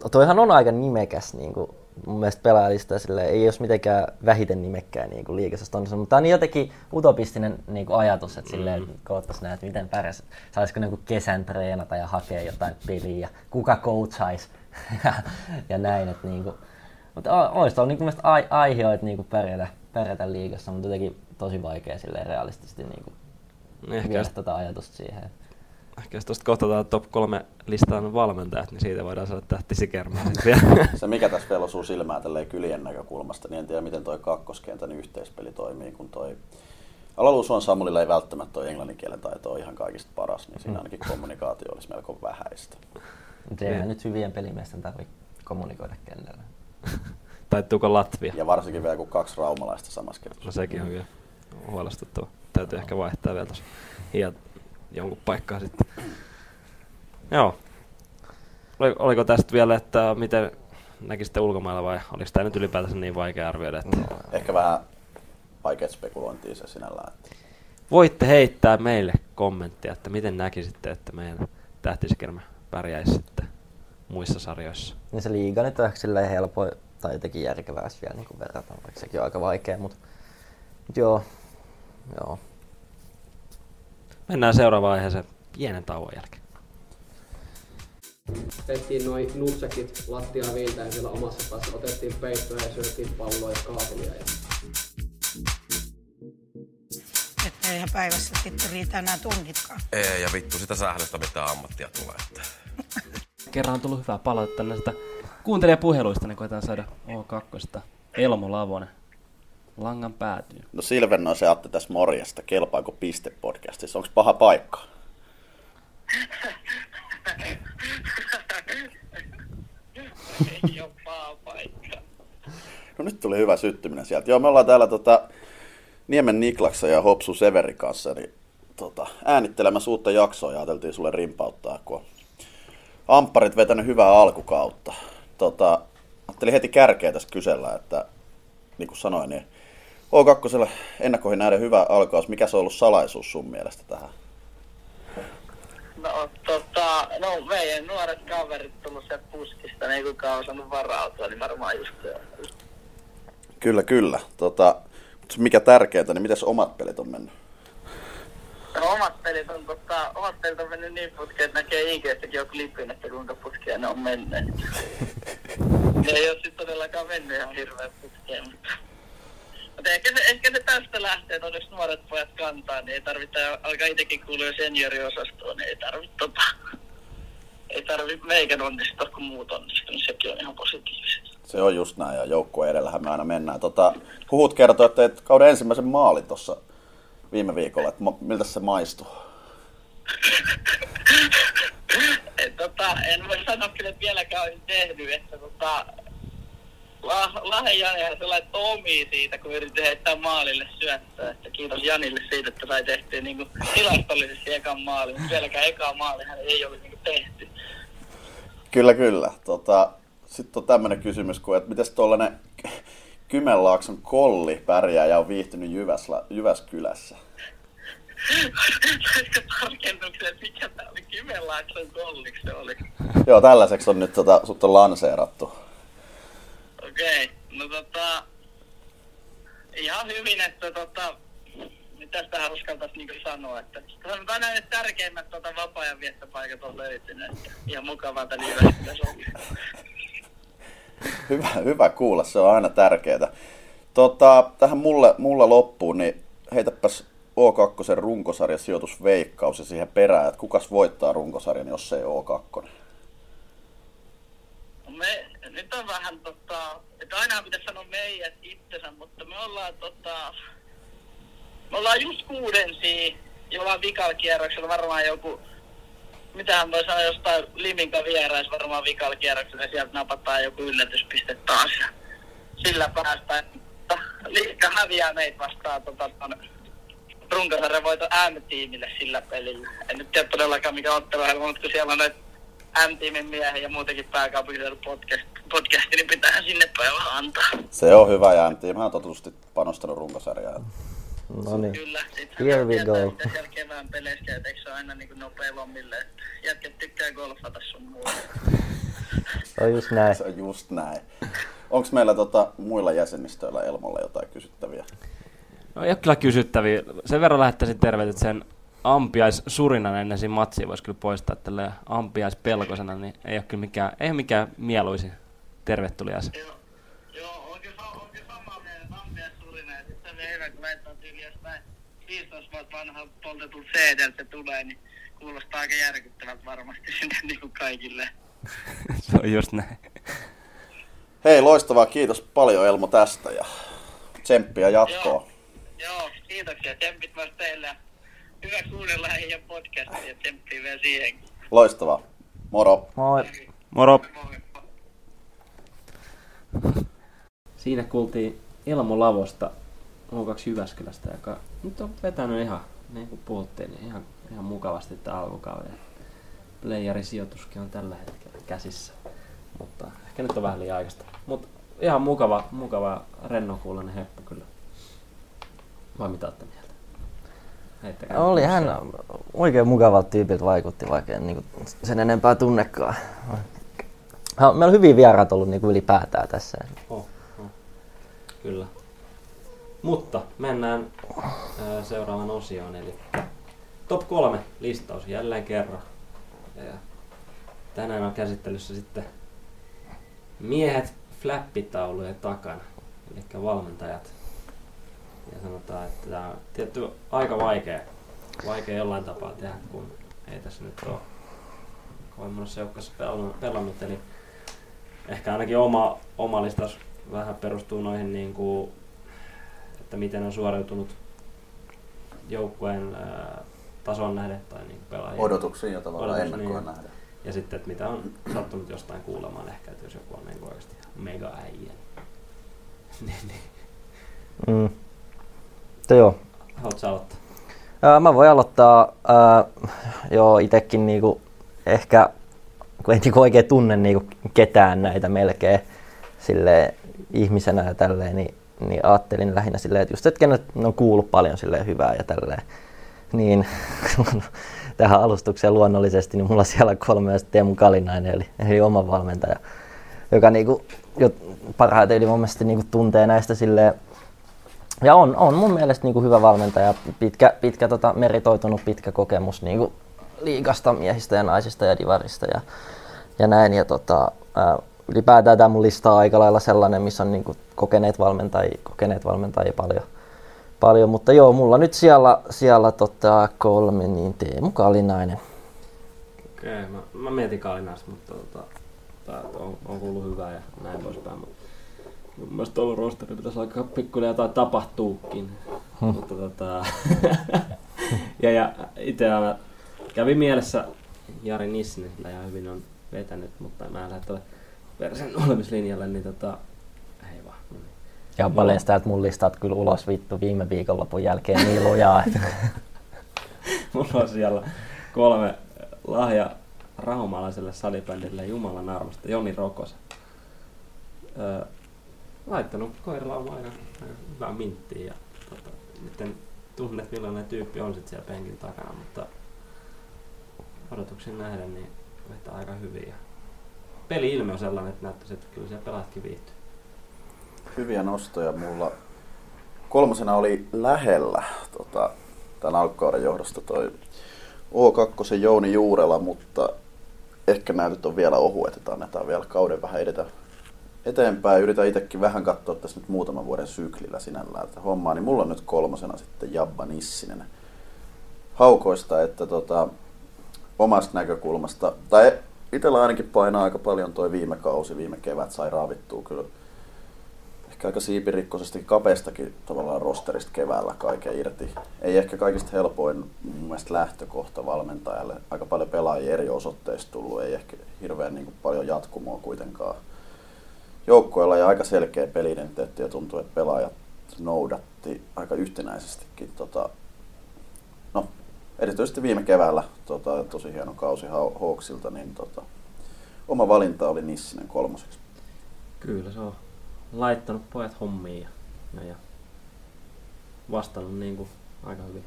to- toihan on aika nimekäs niin kuin, mun mielestä pelaajalista sille ei olisi mitenkään vähiten nimekkää niin kuin liikassa mutta tämä on niin jotenkin utopistinen niin kuin ajatus, että silleen Mm. koottaisiin näet, miten pärjäs. Saisiko niin kesän treenata ja hakea jotain peliä ja kuka coachaisi ja, (laughs) ja näin, että niin kuin, mutta olisi tuolla niin kuin ai, aiheita niin pärjätä, pärjätä liigassa, mutta jotenkin tosi vaikea silleen realistisesti niin kuin Ehkä viedä tätä ajatusta siihen. Ehkä jos tuosta kohtataan top kolme listaan valmentajat, niin siitä voidaan saada tähti sikermää. (laughs) Se mikä tässä vielä osuu silmään tälleen kylien näkökulmasta, niin en tiedä miten toi kakkoskentän yhteispeli toimii, kun toi Alaluusuan Samulilla ei välttämättä toi englannin kielen taito ole ihan kaikista paras, niin siinä ainakin kommunikaatio olisi melko vähäistä. Mutta eihän nyt hyvien pelimiesten tarvitse kommunikoida kentällä. Taittuuko Latvia? Ja varsinkin vielä kun kaksi raumalaista samassa kertaa. No sekin on kyllä huolestuttava. Täytyy ehkä vaihtaa vielä tuossa hiat jonkun paikkaa sitten. Joo. Oli- Oliko tästä vielä, että miten näkisitte ulkomailla vai oliko tämä nyt ylipäätänsä niin vaikea arvioida? Että Ehkä vähän vaikeat spekulointia se sinällään. Että Voitte heittää meille kommenttia, että miten näkisitte, että meidän tähtisikärmä pärjäisi sitten muissa sarjoissa. Niin se liiga nyt on ehkä silleen helppo tai jotenkin järkevää vielä niin verrataan, vaikka sekin on aika vaikea, mutta mut joo, joo. Mennään seuraavaan aiheeseen pienen tauon jälkeen. Tehtiin noin nutsekit lattiaa viiltäen siellä omassa päässä. Otettiin peittoja ja syötiin palloa ja kaapelia. Ja Että eihän päivässä sitten riitä enää tunnitkaan. Ei, ja vittu sitä sählöstä mitä ammattia tulee. Että. (laughs) Kerran on tullut hyvää palautetta näistä kuuntelijapuheluista, niin koetaan saada O2. Elmo Lavonen langan päätyyn. No Silvennoi se Atte tässä morjesta. Kelpaako piste podcastissa? Onko paha paikka? Ei ole paha paikka. No nyt tuli hyvä syttyminen sieltä. Joo, me ollaan täällä tota, Niemen Niklaksen ja Hopsu Severin kanssa niin, tota, äänittelemässä uutta jaksoa ja ajateltiin sulle rimpauttaa, kun ampparit vetänyt hyvää alkukautta. Tota, ajattelin heti kärkeä tässä kysellä, että niin kuin sanoin, niin O2 ennakkoihin näiden hyvä alkaus. Mikä se on ollut salaisuus sun mielestä tähän? No, tota, no meidän nuoret kaverit tullut sieltä puskista, niin kukaan on osannut varautua, niin varmaan just se. Kyllä, kyllä. Tota, mikä tärkeintä, niin miten omat pelit on mennyt? No, omat pelit on, tota, omat pelit on mennyt niin putkeen, että näkee IGstäkin jo klipin, että kuinka putkeen ne on menneet. (laughs) ne ei ole sitten todellakaan mennyt ihan hirveän putkeen, mutta... Mutta ehkä se, ehkä se tästä lähtee, että onneksi nuoret pojat kantaa, niin ei tarvitse alkaa itsekin kuulua senioriosastoon, niin ei tarvitse tota, ei tarvitse meikän onnistua, kun muut onnistuu, niin sekin on ihan positiivista. Se on just näin, ja joukkueen edellähän me aina mennään. Tota, huhut kertoo, että teit kauden ensimmäisen maalin tuossa viime viikolla, että miltä se maistuu? (laughs) Tota, en voi sanoa kyllä, että vieläkään olisin tehnyt, että tota, La, Lahden Jani se laittoi omiin siitä, kun yritin heittää maalille syöttöä. Että kiitos Janille siitä, että sai tehtyä niin kuin tilastollisesti ekan maali, mutta vieläkään eka maalihan ei ole niin kuin tehty. Kyllä, kyllä. Tota, Sitten on tämmöinen kysymys, kuin, että miten tuollainen Kymenlaakson kolli pärjää ja on viihtynyt Jyväslä, Jyväskylässä? Saisiko tarkennuksen, mikä tää oli Kymenlaakson kolliksi se oli? Joo, tällaiseksi on nyt tota, sut on lanseerattu. Okei, no tota, ihan hyvin, että tota, mitä tähän uskaltaisi niinku sanoa, että sanotaan näin, että tärkeimmät tota, vapaa-ajan viettopaikat on löytynyt, että ihan mukavaa Jyväskylässä on. (laughs) Hyvä, hyvä kuulla, se on aina tärkeää. Tota, tähän mulle, mulla loppuun, niin heitäpäs O2 runkosarjan sijoitusveikkaus ja siihen perään, että kukas voittaa runkosarjan, jos se ei O2. Me, nyt on vähän tota, että aina pitäisi sanoa meidät itsensä, mutta me ollaan tota, me ollaan just kuudensia, ja ollaan vikalla kierroksella varmaan joku, mitähän voi sanoa jostain Liminka vierais varmaan vikalla kierroksella, ja sieltä napataan joku yllätyspiste taas, ja sillä päästään. Liikka häviää meitä vastaan tota, ton runkosarjan voito M-tiimille sillä pelillä. En nyt tiedä todellakaan mikä otteluohjelma, mutta kun siellä on näitä M-tiimin miehen ja muutenkin pääkaupunkiseudun podcast, podcasti, niin pitää sinne päin vähän antaa. Se on hyvä ja mä oon totutusti panostanut runkosarjaan. No niin. Kyllä, sit Here we tietää, go. mitä siellä kevään peleissä käy, eikö se aina niin nopea lommille, että jätket tykkää golfata sun muuta. Se on just näin. Se on just näin. Onko meillä tota, muilla jäsenistöillä Elmolla jotain kysyttäviä? No ei ole kyllä kysyttäviä. Sen verran lähettäisin terveiset sen ampiais surinan ennen siinä matsia voisi kyllä poistaa tällä ampiais pelkosena, niin ei ole kyllä mikään, ei ole mikään mieluisin tervetulias. Joo, on kyllä, on kyllä samaa mieltä, että ampia surina, ja sitten se on hyvä, kun laittaa tyyli jostain 15 vuotta vanha poltetun cd se tulee, niin kuulostaa aika järkyttävältä varmasti (laughs) sinne niin kuin kaikille. (laughs) Se on just näin. Hei, loistavaa. Kiitos paljon Elmo tästä ja tsemppiä jatkoa. Joo, kiitoksia. Tsempit myös teille. Hyvä kuunnella heidän podcastia ja tsemppiä vielä siihenkin. Loistavaa. Moro. Moi. Moro. Siinä kuultiin Elmo Lavosta O2 Jyväskylästä, joka nyt on vetänyt ihan, niin kuin puhuttiin, niin ihan, ihan mukavasti tämä alkukauden. Playerin sijoituskin on tällä hetkellä käsissä, mutta ehkä nyt on vähän liian aikaista. Mutta ihan mukava, mukava rennokuuloinen heppu kyllä. Vai mitä olette mieltä? Heittäkää Oli nyt hän se- oikein mukavalta tyypiltä vaikutti, vaikka en niin sen enempää tunnekaan. Ha- Meillä on hyviä vieraat ollut niin ylipäätään tässä. Oh, oh. Kyllä. Mutta mennään ää, seuraavaan osioon, eli top kolme listaus jälleen kerran. Ja tänään on käsittelyssä sitten miehet flappitaulujen takana, eli valmentajat. Ja sanotaan, että tämä on tietty aika vaikea, vaikea jollain tapaa tehdä, kun ei tässä nyt ole kovin monessa joukkueessa pelannut. Eli ehkä ainakin oma, oma listas vähän perustuu noihin, niin kuin, että miten on suoriutunut joukkueen ää, tason nähden tai niin pelaajien Odotuksiin ja tavallaan odotus, ennakkoon niin. nähden. Ja sitten, että mitä on sattunut jostain kuulemaan ehkä, että jos joku on niin oikeasti mega äijä. niin, niin. Mm. Mutta joo. Haluatko aloittaa? Ää, mä voin aloittaa, ää, joo itekin niinku, ehkä, kun en niinku oikein tunne niinku ketään näitä melkein sille ihmisenä ja tälleen, niin, niin ajattelin lähinnä silleen, että just et kenet on kuullut paljon silleen hyvää ja tälleen. Niin (laughs) tähän alustukseen luonnollisesti, niin mulla siellä kolme on Teemu Kalinainen, eli, eli oma valmentaja, joka niinku, jo parhaiten yli mun mielestä niinku tuntee näistä silleen, ja on, on mun mielestä niin kuin hyvä valmentaja, pitkä, pitkä tota, meritoitunut pitkä kokemus niin kuin liikasta, miehistä ja naisista ja divarista ja, ja näin. Ja tota, ää, ylipäätään tämä mun lista on aika lailla sellainen, missä on niin kuin kokeneet valmentajia, kokeneet valmentajia paljon. paljon. Mutta joo, mulla nyt siellä, siellä tota, kolme, niin Teemu Kalinainen. Okei, mä, mä mietin Kalinasta, mutta tota, on, on kuullut hyvää ja näin poispäin. Mutta mun mielestä tuolla rosteri pitäisi alkaa pikkuinen jotain tapahtuukin. Hmm. mutta tota, (laughs) ja, ja itse aina kävi mielessä Jari Nissinen, sillä ihan hyvin on vetänyt, mutta mä en lähde tuolle versen olemislinjalle, niin tota, ei vaan. No niin. Ja paljon täältä mun listat kyllä ulos vittu viime viikonlopun jälkeen niin lujaa. Että (laughs) Mulla on siellä kolme lahja raumalaiselle salibändille Jumalan armosta, Joni Rokosa. Öö, laittanut koiralaumaa aina, aina hyvää minttiä ja tota, nyt tunne, millainen tyyppi on sit siellä penkin takana, mutta odotuksen nähden niin vetää aika hyvin. Ja peli-ilme on sellainen, että näyttäisi, että kyllä siellä pelaatkin viihtyy. Hyviä nostoja mulla. Kolmosena oli lähellä tota, tämän alkukauden johdosta toi O2 Jouni Juurela, mutta ehkä näytöt on vielä ohuet, että annetaan vielä kauden vähän edetä eteenpäin. Yritän itsekin vähän katsoa tässä nyt muutaman vuoden syklillä sinällään että hommaa, niin mulla on nyt kolmosena sitten Jabba Nissinen haukoista, että tota, omasta näkökulmasta, tai itsellä ainakin painaa aika paljon toi viime kausi, viime kevät sai raavittua kyllä ehkä aika siipirikkoisesti kapeastakin tavallaan rosterista keväällä kaiken irti. Ei ehkä kaikista helpoin mun mielestä lähtökohta valmentajalle. Aika paljon pelaajia eri osoitteista tullut, ei ehkä hirveän niin kuin paljon jatkumoa kuitenkaan joukkoilla ja aika selkeä peliidentiteetti ja tuntuu, että pelaajat noudatti aika yhtenäisestikin tota, no, erityisesti viime keväällä tota, tosi hieno kausi Haw- Hawksilta, niin tota, oma valinta oli Nissinen kolmoseksi. Kyllä se on laittanut pojat hommiin ja, ja, ja vastannut niin kuin aika hyvin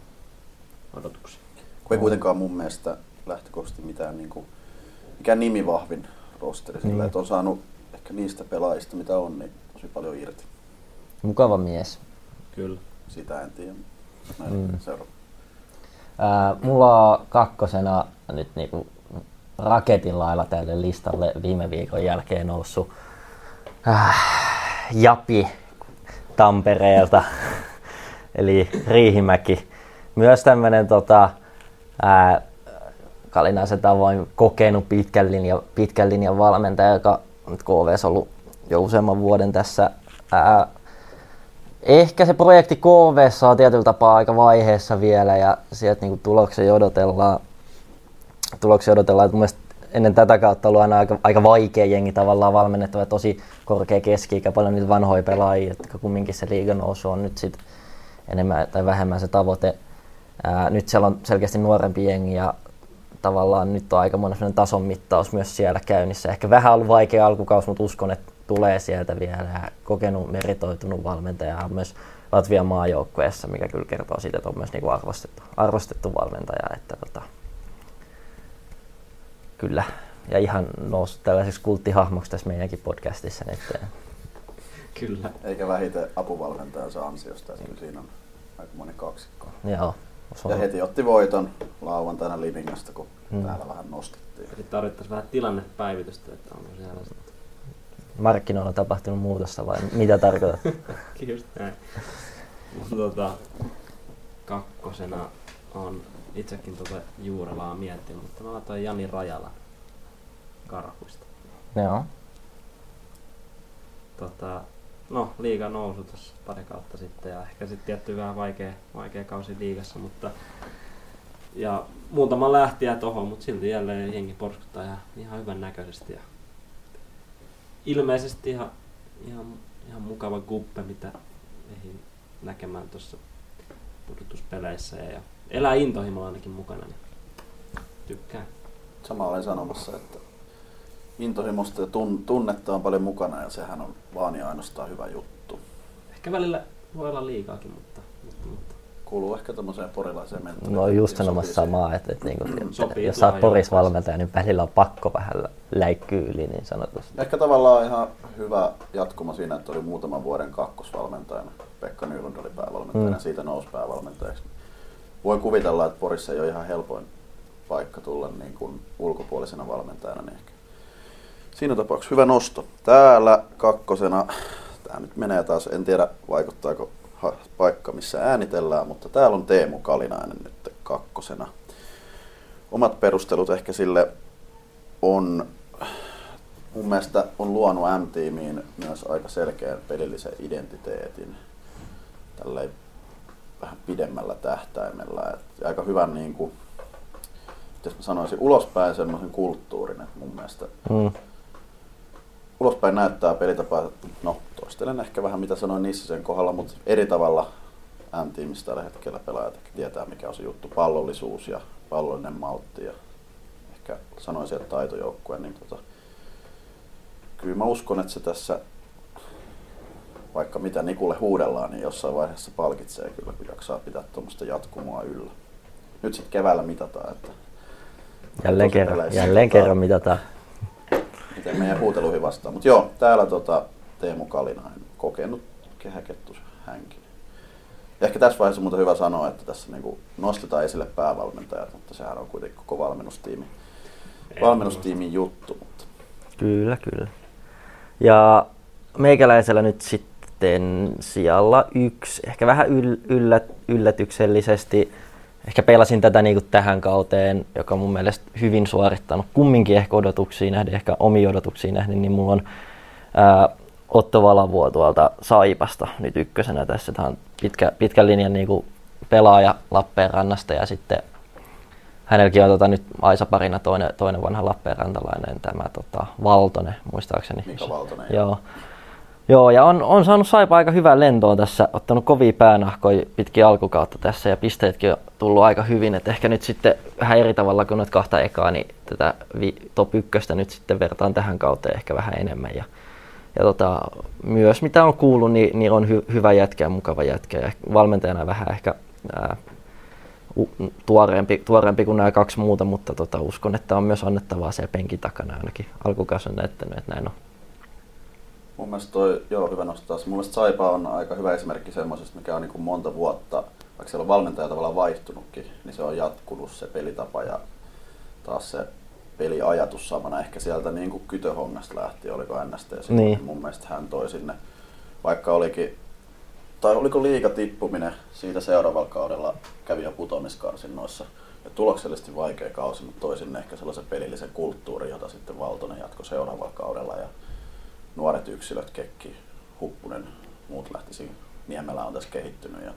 odotuksiin. Kun ei kuitenkaan mun mielestä lähtökohtaisesti mitään niin kuin, mikään nimivahvin rosteri sillä, Niin. että on saanut ehkä niistä pelaajista mitä on, niin tosi paljon irti. Mukava mies. Kyllä. Sitä en tiedä. Näin Mm. seuraava. Ää, mulla on kakkosena nyt niinku raketin lailla tälle listalle viime viikon jälkeen noussut äh, Japi Tampereelta, (laughs) eli Riihimäki. Myös tämmönen tota, ää, Kalina se tavoin kokenut pitkän linjan, pitkän linjan valmentaja, joka nyt KVS ollut jo useamman vuoden tässä. Ää, ehkä se projekti KVS on tietyllä tapaa aika vaiheessa vielä ja sieltä niin tuloksia odotellaan. Tuloksia odotellaan, että mun mielestä ennen tätä kautta ollut aina aika, aika vaikea jengi tavallaan valmennettava, tosi korkea keski paljon niitä vanhoja pelaajia, että kumminkin se liigan nousu on nyt sit enemmän tai vähemmän se tavoite. Ää, nyt siellä on selkeästi nuorempi jengi ja tavallaan nyt on aika monen tason mittaus myös siellä käynnissä. Ehkä vähän ollut vaikea alkukaus, mutta uskon, että tulee sieltä vielä ja kokenut, meritoitunut valmentaja on myös Latvian maajoukkueessa, mikä kyllä kertoo siitä, että on myös niin kuin arvostettu, arvostettu valmentaja. Että tota, kyllä, ja ihan noussut tällaiseksi kulttihahmoksi tässä meidänkin podcastissa nyt. Kyllä. Eikä vähiten apuvalmentajansa ansiosta, että kyllä siinä on aika monen kaksikko. Joo. Ja heti otti voiton lauantaina Livingasta, kun hmm. täällä vähän nostettiin. Eli tarvittaisiin vähän tilannepäivitystä, että on siellä markkinoilla on tapahtunut muutosta vai mitä tarkoitat? (laughs) Just näin. tota, kakkosena on itsekin tuota Juurelaa miettinyt, mutta mä laitoin Jani Rajala Karhuista. Joo. Tota, no, liiga nousu tuossa pari kautta sitten ja ehkä sitten tietty vähän vaikea, vaikea kausi liigassa, mutta ja muutama lähtiä tohon, mutta silti jälleen jengi porskuttaa ihan, ihan hyvän näköisesti ja ilmeisesti ihan, ihan, ihan mukava guppe, mitä ehdin näkemään tuossa pudotuspeleissä ja elää intohimolla ainakin mukana, niin tykkään. Sama olen sanomassa, että intohimosta ja tun, tunnetta on paljon mukana ja sehän on vaan ja ainoastaan hyvä juttu. Ehkä välillä voi olla liikaakin, mutta, mutta, mutta. Kuuluu ehkä tämmöiseen porilaiseen mentaliteettiin. No just sanomassa samaa, että, että, että, että, jos sä oot Poris valmentaja, niin välillä on pakko vähän läikkyä yli niin sanotusti. Ehkä tavallaan ihan hyvä jatkuma siinä, että oli muutaman vuoden kakkosvalmentajana. Pekka Nylund oli päävalmentajana mm. siitä nousi päävalmentajaksi. Voi kuvitella, että Porissa ei ole ihan helpoin paikka tulla niin kuin ulkopuolisena valmentajana, niin ehkä siinä tapauksessa hyvä nosto. Täällä kakkosena, tämä nyt menee taas, en tiedä vaikuttaako paikka, missä äänitellään, mutta täällä on Teemu Kalinainen nyt kakkosena. Omat perustelut ehkä sille on, mun mielestä on luonut M-tiimiin myös aika selkeän pelillisen identiteetin tälleen vähän pidemmällä tähtäimellä. Et aika hyvän niin kuin, jos mä sanoisin, ulospäin semmoisen kulttuurin, että mun mielestä mm. Ulospäin näyttää pelitapa, no toistelen ehkä vähän mitä sanoin niissä sen kohdalla, mutta eri tavalla M-tiimissä tällä hetkellä pelaajat tietää mikä on se juttu, pallollisuus ja pallollinen maltti ja ehkä sanoisin, että taitojoukkue, niin tota, kyllä mä uskon, että se tässä vaikka mitä Nikulle huudellaan, niin jossain vaiheessa palkitsee kyllä, kun jaksaa pitää tuommoista jatkumoa yllä. Nyt sitten keväällä mitataan, että Jälleen kerran, jälleen kerran mitataan. Miten meidän huuteluihin vastaan. Mutta joo, täällä tota Teemu Kalinainen, kokenut kehäkettus hänkin. Ehkä tässä vaiheessa on hyvä sanoa, että tässä niinku nostetaan esille päävalmentajat, mutta sehän on kuitenkin koko valmennustiimi, valmennustiimin juttu. Mutta. Kyllä, kyllä. Ja meikäläisellä nyt sitten sijalla yksi, ehkä vähän yl- yllät, yllätyksellisesti ehkä pelasin tätä niin kuin tähän kauteen, joka on mun mielestä hyvin suorittanut. Kumminkin ehkä odotuksiin nähden, ehkä omiin odotuksiin nähden, niin mulla on ää, Otto Valavuo tuolta Saipasta nyt ykkösenä tässä. Tämä on pitkä, pitkän linjan niin kuin pelaaja Lappeenrannasta ja sitten hänelläkin on tota, nyt Aisa-parina toinen, toinen vanha Lappeenrantalainen, tämä tota, Valtonen muistaakseni. Mika Valtonen. Joo. Joo, ja on, on saanut Saipa aika hyvän lentoon tässä, ottanut kovia päänahkoja pitkin alkukautta tässä ja pisteetkin on tullut aika hyvin, että ehkä nyt sitten vähän eri tavalla kuin noita kahta ekaa, niin tätä top ykköstä nyt sitten vertaan tähän kauteen ehkä vähän enemmän. Ja, ja tota, myös mitä on kuullut, niin, niin on hy, hyvä jätkä ja mukava jätkä ja valmentajana vähän ehkä ää, tuoreempi, tuoreempi kuin nämä kaksi muuta, mutta tota, uskon, että on myös annettavaa siellä penkin takana ainakin. Alkukausi on näyttänyt, että näin on. Mun mielestä toi, joo, hyvä nostaa. Mun mielestä Saipa on aika hyvä esimerkki semmoisesta, mikä on niin kuin monta vuotta, vaikka siellä on valmentaja tavallaan vaihtunutkin, niin se on jatkunut se pelitapa ja taas se peliajatus samana ehkä sieltä niin kuin kytöhongasta lähti, oliko NST ja niin. mun mielestä hän toi sinne, vaikka olikin, tai oliko liiga tippuminen siitä seuraavalla kaudella kävi jo putoamiskarsinnoissa ja tuloksellisesti vaikea kausi, mutta toi sinne ehkä sellaisen pelillisen kulttuurin, jota sitten Valtonen jatkoi seuraavalla kaudella ja nuoret yksilöt, Kekki, Huppunen, muut lähti siinä. Niemelä on tässä kehittynyt ja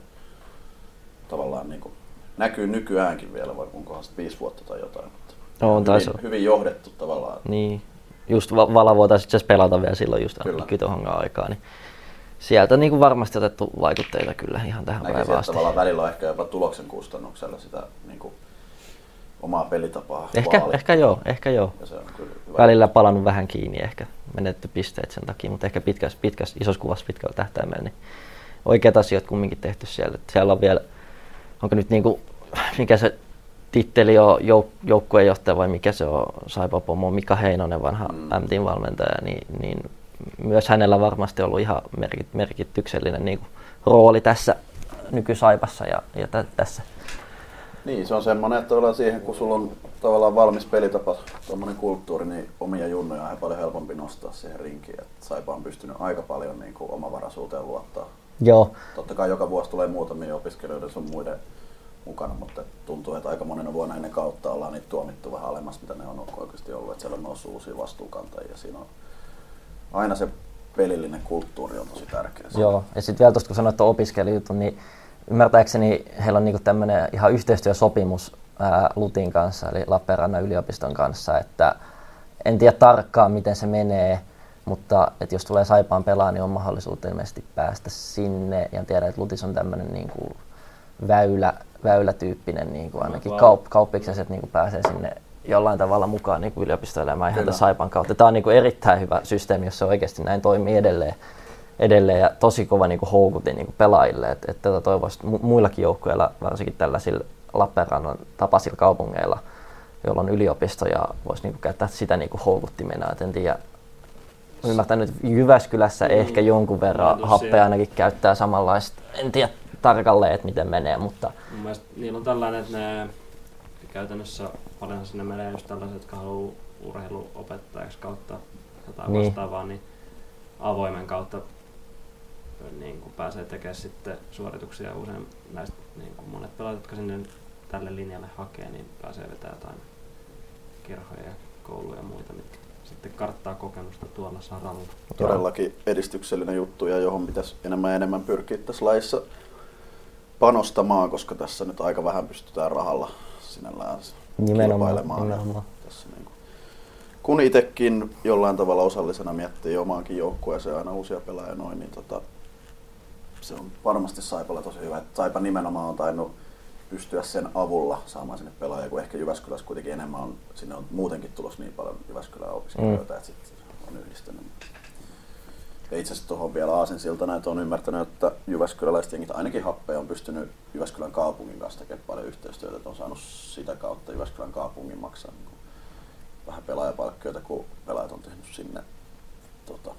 tavallaan niin kuin näkyy nykyäänkin vielä, vaikka onkohan sitten viisi vuotta tai jotain. Mutta No, on hyvin, hyvin johdettu tavallaan. Niin, just Va- Vala voitaisiin itse pelata vielä silloin just Kyllä. Kitohongan aikaa, niin sieltä niin kuin varmasti otettu vaikutteita kyllä ihan tähän Näkisin, päivään asti. tavallaan välillä on ehkä jopa tuloksen kustannuksella sitä niin kuin, omaa pelitapaa Ehkä, vaalittu. ehkä joo, ehkä joo. Ja se on kyllä hyvä. Välillä palannut vähän kiinni ehkä, menetty pisteet sen takia, mutta ehkä pitkäs, pitkäs, isossa kuvassa pitkällä tähtäimellä, niin oikeat asiat kumminkin tehty siellä. Että siellä on vielä, onko nyt niinku, mikä se titteli on, jouk- joukkueenjohtaja vai mikä se on, Saipa Pomo, Mika Heinonen, vanha mm. MTin valmentaja, niin, niin myös hänellä varmasti ollut ihan merkit, merkityksellinen niinku, rooli tässä nykysaipassa ja, ja tä, tässä. Niin, se on semmoinen, että ollaan siihen, kun sulla on tavallaan valmis pelitapa, tuommoinen kulttuuri, niin omia junnoja on ihan paljon helpompi nostaa siihen rinkiin. Että Saipa on pystynyt aika paljon niin kuin omavaraisuuteen luottaa. Joo, Totta kai joka vuosi tulee muutamia opiskelijoiden sun muiden mukana, mutta tuntuu, että aika monena vuonna ennen kautta ollaan niitä tuomittu vähän alemmas, mitä ne on oikeasti ollut. Että siellä on noussut uusia vastuukantajia siinä on aina se pelillinen kulttuuri on tosi tärkeä. Joo, ja sitten vielä tuosta kun sanoit tuon opiskelijutun, niin ymmärtääkseni heillä on niinku tämmöinen ihan yhteistyösopimus ää, Lutin kanssa, eli Lappeenrannan yliopiston kanssa, että en tiedä tarkkaan miten se menee, mutta että jos tulee Saipaan pelaa, niin on mahdollisuus ilmeisesti päästä sinne. Ja tiedän, että Lutis on tämmöinen niinku väylä, väylätyyppinen, niinku ainakin Wow. kaup, kauppikset niinku pääsee sinne jollain tavalla mukaan niin yliopistoelämään ihan Saipan kautta. Tämä on niin erittäin hyvä systeemi, jos se oikeasti näin toimii edelleen, edelleen ja tosi kova niin houkutin niin pelaajille. Et, et tätä toivoisi mu- muillakin joukkueilla, varsinkin tällaisilla Lappeenrannan tapaisilla kaupungeilla, joilla on yliopisto ja voisi niin käyttää sitä niin houkuttimena. Et en tiedä, ymmärtänyt, että Jyväskylässä Mm. ehkä jonkun verran Ajatus happea siellä. ainakin käyttää samanlaista. En tiedä tarkalleen, että miten menee, mutta Mun mielestä niillä on tällainen, että ne käytännössä paljon sinne menee just tällaiset, jotka haluaa urheiluopettajaksi kautta jotain Niin. vastaavaa, niin avoimen kautta niin kuin pääsee tekemään sitten suorituksia usein näistä niin kuin monet pelaajat, jotka sinne tälle linjalle hakee, niin pääsee vetämään jotain kerhoja ja kouluja ja muita, mitkä sitten karttaa kokemusta tuolla saralla. todellakin edistyksellinen juttu ja johon pitäisi enemmän ja enemmän pyrkiä tässä laissa panostamaan, koska tässä nyt aika vähän pystytään rahalla sinällään Nimenomaan, kilpailemaan. nimenomaan. Tässä niin kuin, kun itsekin jollain tavalla osallisena miettii omaankin joukkueeseen aina uusia pelaajia noin, niin tota, se on varmasti Saipalla tosi hyvä. että Saipa nimenomaan on tainnut pystyä sen avulla saamaan sinne pelaajia, kun ehkä Jyväskylässä kuitenkin enemmän on, sinne on muutenkin tulossa niin paljon Jyväskylän opiskelijoita, mm. että sitten on yhdistynyt. Ja itse asiassa tuohon vielä aasinsiltana, että on ymmärtänyt, että Jyväskyläläiset jengit ainakin happea on pystynyt Jyväskylän kaupungin kanssa tekemään paljon yhteistyötä, että on saanut sitä kautta Jyväskylän kaupungin maksaa niin vähän pelaajapalkkioita, kun pelaajat on tehnyt sinne tota,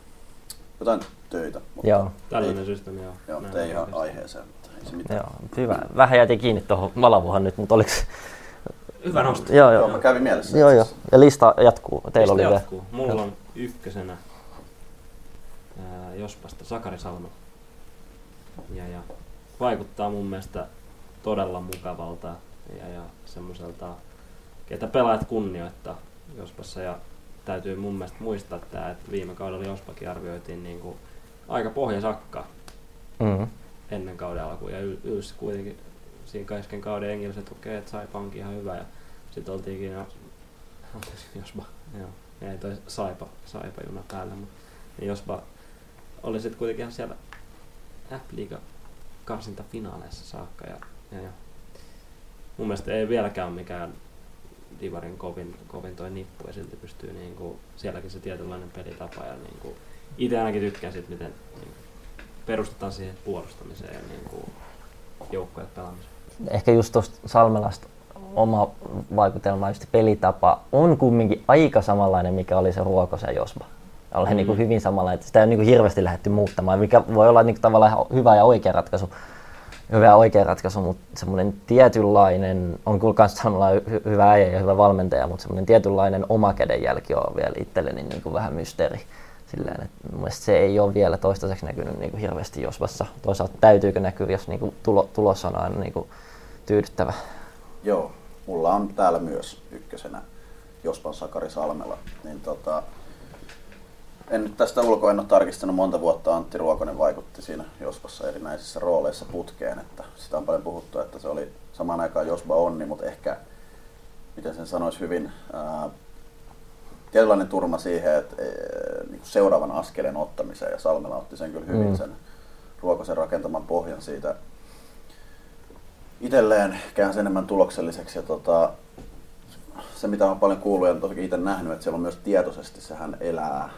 jotain töitä. Mutta Joo. Tällainen ei, systeemi, joo. Joo, Näin mutta ei ihan aiheeseen, mutta ei se mitään. joo, hyvä. Vähän jäätiin kiinni tuohon Valavuhan nyt, mutta oliko... Hyvä nosto. Joo, Joo, joo. mä kävin mielessä. Joo, joo. Ja lista jatkuu. Teillä oli Lista vielä. jatkuu. Mulla on ykkösenä ää, Jospasta Sakari Salmo. Ja, ja vaikuttaa mun mielestä todella mukavalta ja, ja semmoiselta, ketä pelaajat kunnioittaa Jospassa. Ja täytyy mun mielestä muistaa tää, että viime kaudella Jospakin arvioitiin niin kuin aika pohjasakka Mm. ennen kauden alkuun. Ja Yls kuitenkin siinä kesken kauden jengillä että okei, että Saipa onkin ihan hyvä. Ja sitten oltiinkin, ja, anteeksi, Jospa, joo, ei toi Saipa, Saipa juna päällä, mutta niin Jospa oli sitten kuitenkin ihan siellä F-liiga karsinta finaaleissa saakka. Ja, ja, ja, mun mielestä ei vieläkään ole mikään Divarin kovin, kovin toi nippu ja silti pystyy niinku, sielläkin se tietynlainen pelitapa ja niinku, itse ainakin tykkään siitä, miten niinku, perustetaan siihen puolustamiseen ja niinku, joukkojen pelaamiseen. Ehkä just tuosta Salmelasta oma vaikutelma, just pelitapa on kumminkin aika samanlainen, mikä oli se Ruokosen Josba. Olen mm. niin kuin hyvin samanlainen, että sitä ei ole niin kuin hirveästi lähdetty muuttamaan, mikä voi olla niin kuin tavallaan ihan hyvä ja oikea ratkaisu. Hyvä oikea ratkaisu, mutta semmoinen tietynlainen, on kyllä myös hy- hyvä äijä ja hyvä valmentaja, mutta semmoinen tietynlainen oma kädenjälki on vielä itselleni niin kuin vähän mysteeri. Silleen, että mun se ei ole vielä toistaiseksi näkynyt niin kuin hirveästi Josvassa. Toisaalta täytyykö näkyä, jos niin kuin tulo, tulos on aina niin kuin tyydyttävä. Joo, mulla on täällä myös ykkösenä Jospan Sakari Salmela. Niin tota, en nyt tästä ulkoa en ole tarkistanut monta vuotta. Antti Ruokonen vaikutti siinä Jospassa erinäisissä rooleissa putkeen. Että sitä on paljon puhuttu, että se oli samaan aikaan Jospa Onni, mutta ehkä, miten sen sanoisi hyvin, ää, tietynlainen turma siihen, että e, niin kuin seuraavan askeleen ottamiseen. Ja Salmela otti sen kyllä hyvin Mm. sen Ruokosen rakentaman pohjan siitä itselleen käänsi enemmän tulokselliseksi. Ja tota, se mitä on paljon kuullut ja on itse nähnyt, että siellä on myös tietoisesti sehän elää,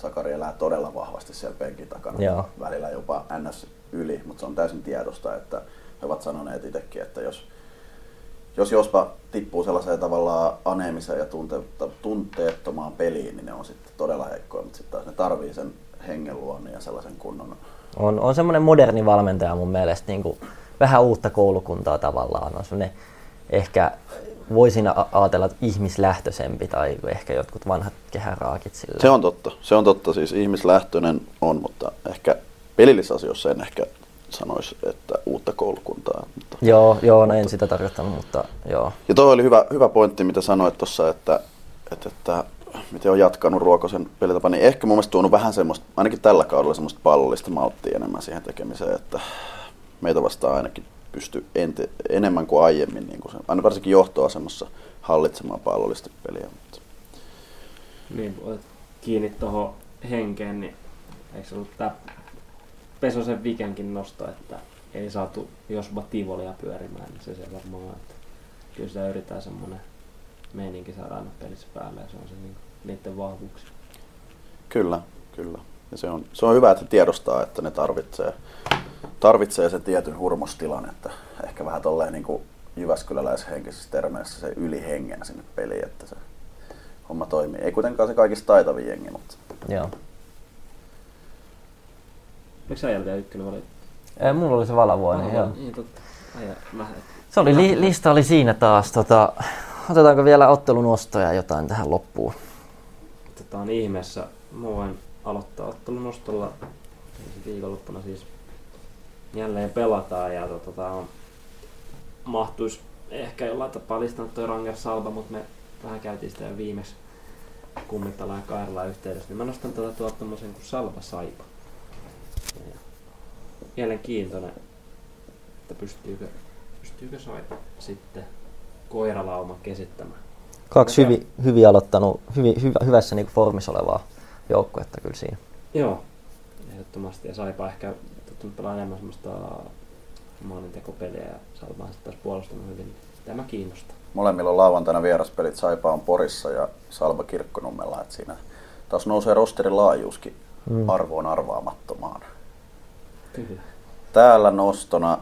Sakari elää todella vahvasti siellä penkin takana, Joo. välillä jopa NS yli, mutta se on täysin tiedosta, että he ovat sanoneet itsekin, että jos, jos jospa tippuu sellaiseen tavallaan aneemiseen ja tunte, tunteettomaan peliin, niin ne on sitten todella heikkoja, mutta sitten taas ne tarvii sen hengen ja sellaisen kunnon On, on semmoinen moderni valmentaja mun mielestä, niin kuin vähän uutta koulukuntaa tavallaan. On semmoinen ehkä voisin ajatella, että ihmislähtöisempi tai ehkä jotkut vanhat kehäraakit sillä. Se on totta. Se on totta. Siis ihmislähtöinen on, mutta ehkä pelillisissä asioissa en ehkä sanoisi, että uutta koulukuntaa. Mutta. Joo, joo, no en sitä tarkoittanut, mutta joo. Ja toi oli hyvä, hyvä pointti, mitä sanoit tuossa, että, että, että miten on jatkanut Ruokosen pelitapa, niin ehkä mun mielestä tuonut vähän semmoista, ainakin tällä kaudella semmoista pallollista malttia enemmän siihen tekemiseen, että meitä vastaan ainakin pystyy ente, enemmän kuin aiemmin, niin kuin se, aina varsinkin johtoasemassa hallitsemaan pallollista peliä. Mutta Niin, olet kiinni tuohon henkeen, niin eikö se ollut tää Pesosen Vikenkin nosto, että ei saatu jospa Tivolia pyörimään, niin se se varmaan on, että kyllä sitä yritetään semmoinen meininki saada aina pelissä päälle ja se on se niin niiden vahvuuksia. Kyllä, kyllä. Ja se on, se on hyvä, että tiedostaa, että ne tarvitsee, tarvitsee sen tietyn hurmostilan, että ehkä vähän tolleen niin kuin Jyväskyläläishenkisissä termeissä se ylihengen sinne peliin, että se homma toimii. Ei kuitenkaan se kaikista taitavin jengi, mutta Joo. Eikö sä vielä ykkönen vai? Ei, mulla oli se valavuoni, Aha, joo. Niin, totta. Ai, Se oli, li, lista oli siinä taas. Tota, otetaanko vielä ottelunostoja ja jotain tähän loppuun? Otetaan ihmeessä. Mä voin aloittaa ottelun nostolla. Viikonloppuna siis jälleen pelataan ja tota, tää on, mahtuisi ehkä jollain tapaa listannut toi Ranger Salva, mutta me vähän käytiin sitä jo viimeksi kummittalla ja kairalla yhteydessä, niin mä nostan tätä tuolta tommosen kuin Salva Saipa. Ja Mielenkiintoinen, että pystyykö, pystyykö Saipa sitten koiralauma kesittämään. Kaksi hyvin, hyvin aloittanut, hyvin, hyvä, hyvässä niin formissa olevaa joukkuetta kyllä siinä. Joo, ehdottomasti. Ja Saipa ehkä tottunut pelaa enemmän semmoista maalintekopeliä ja Salpa on sitten taas puolustanut hyvin. Tämä kiinnostaa. molemmilla on lauantaina vieraspelit. Saipa on Porissa ja Salva Kirkkonummella. Että siinä taas nousee rosterin laajuuskin Mm. arvoon arvaamattomaan. Kyllä. Täällä nostona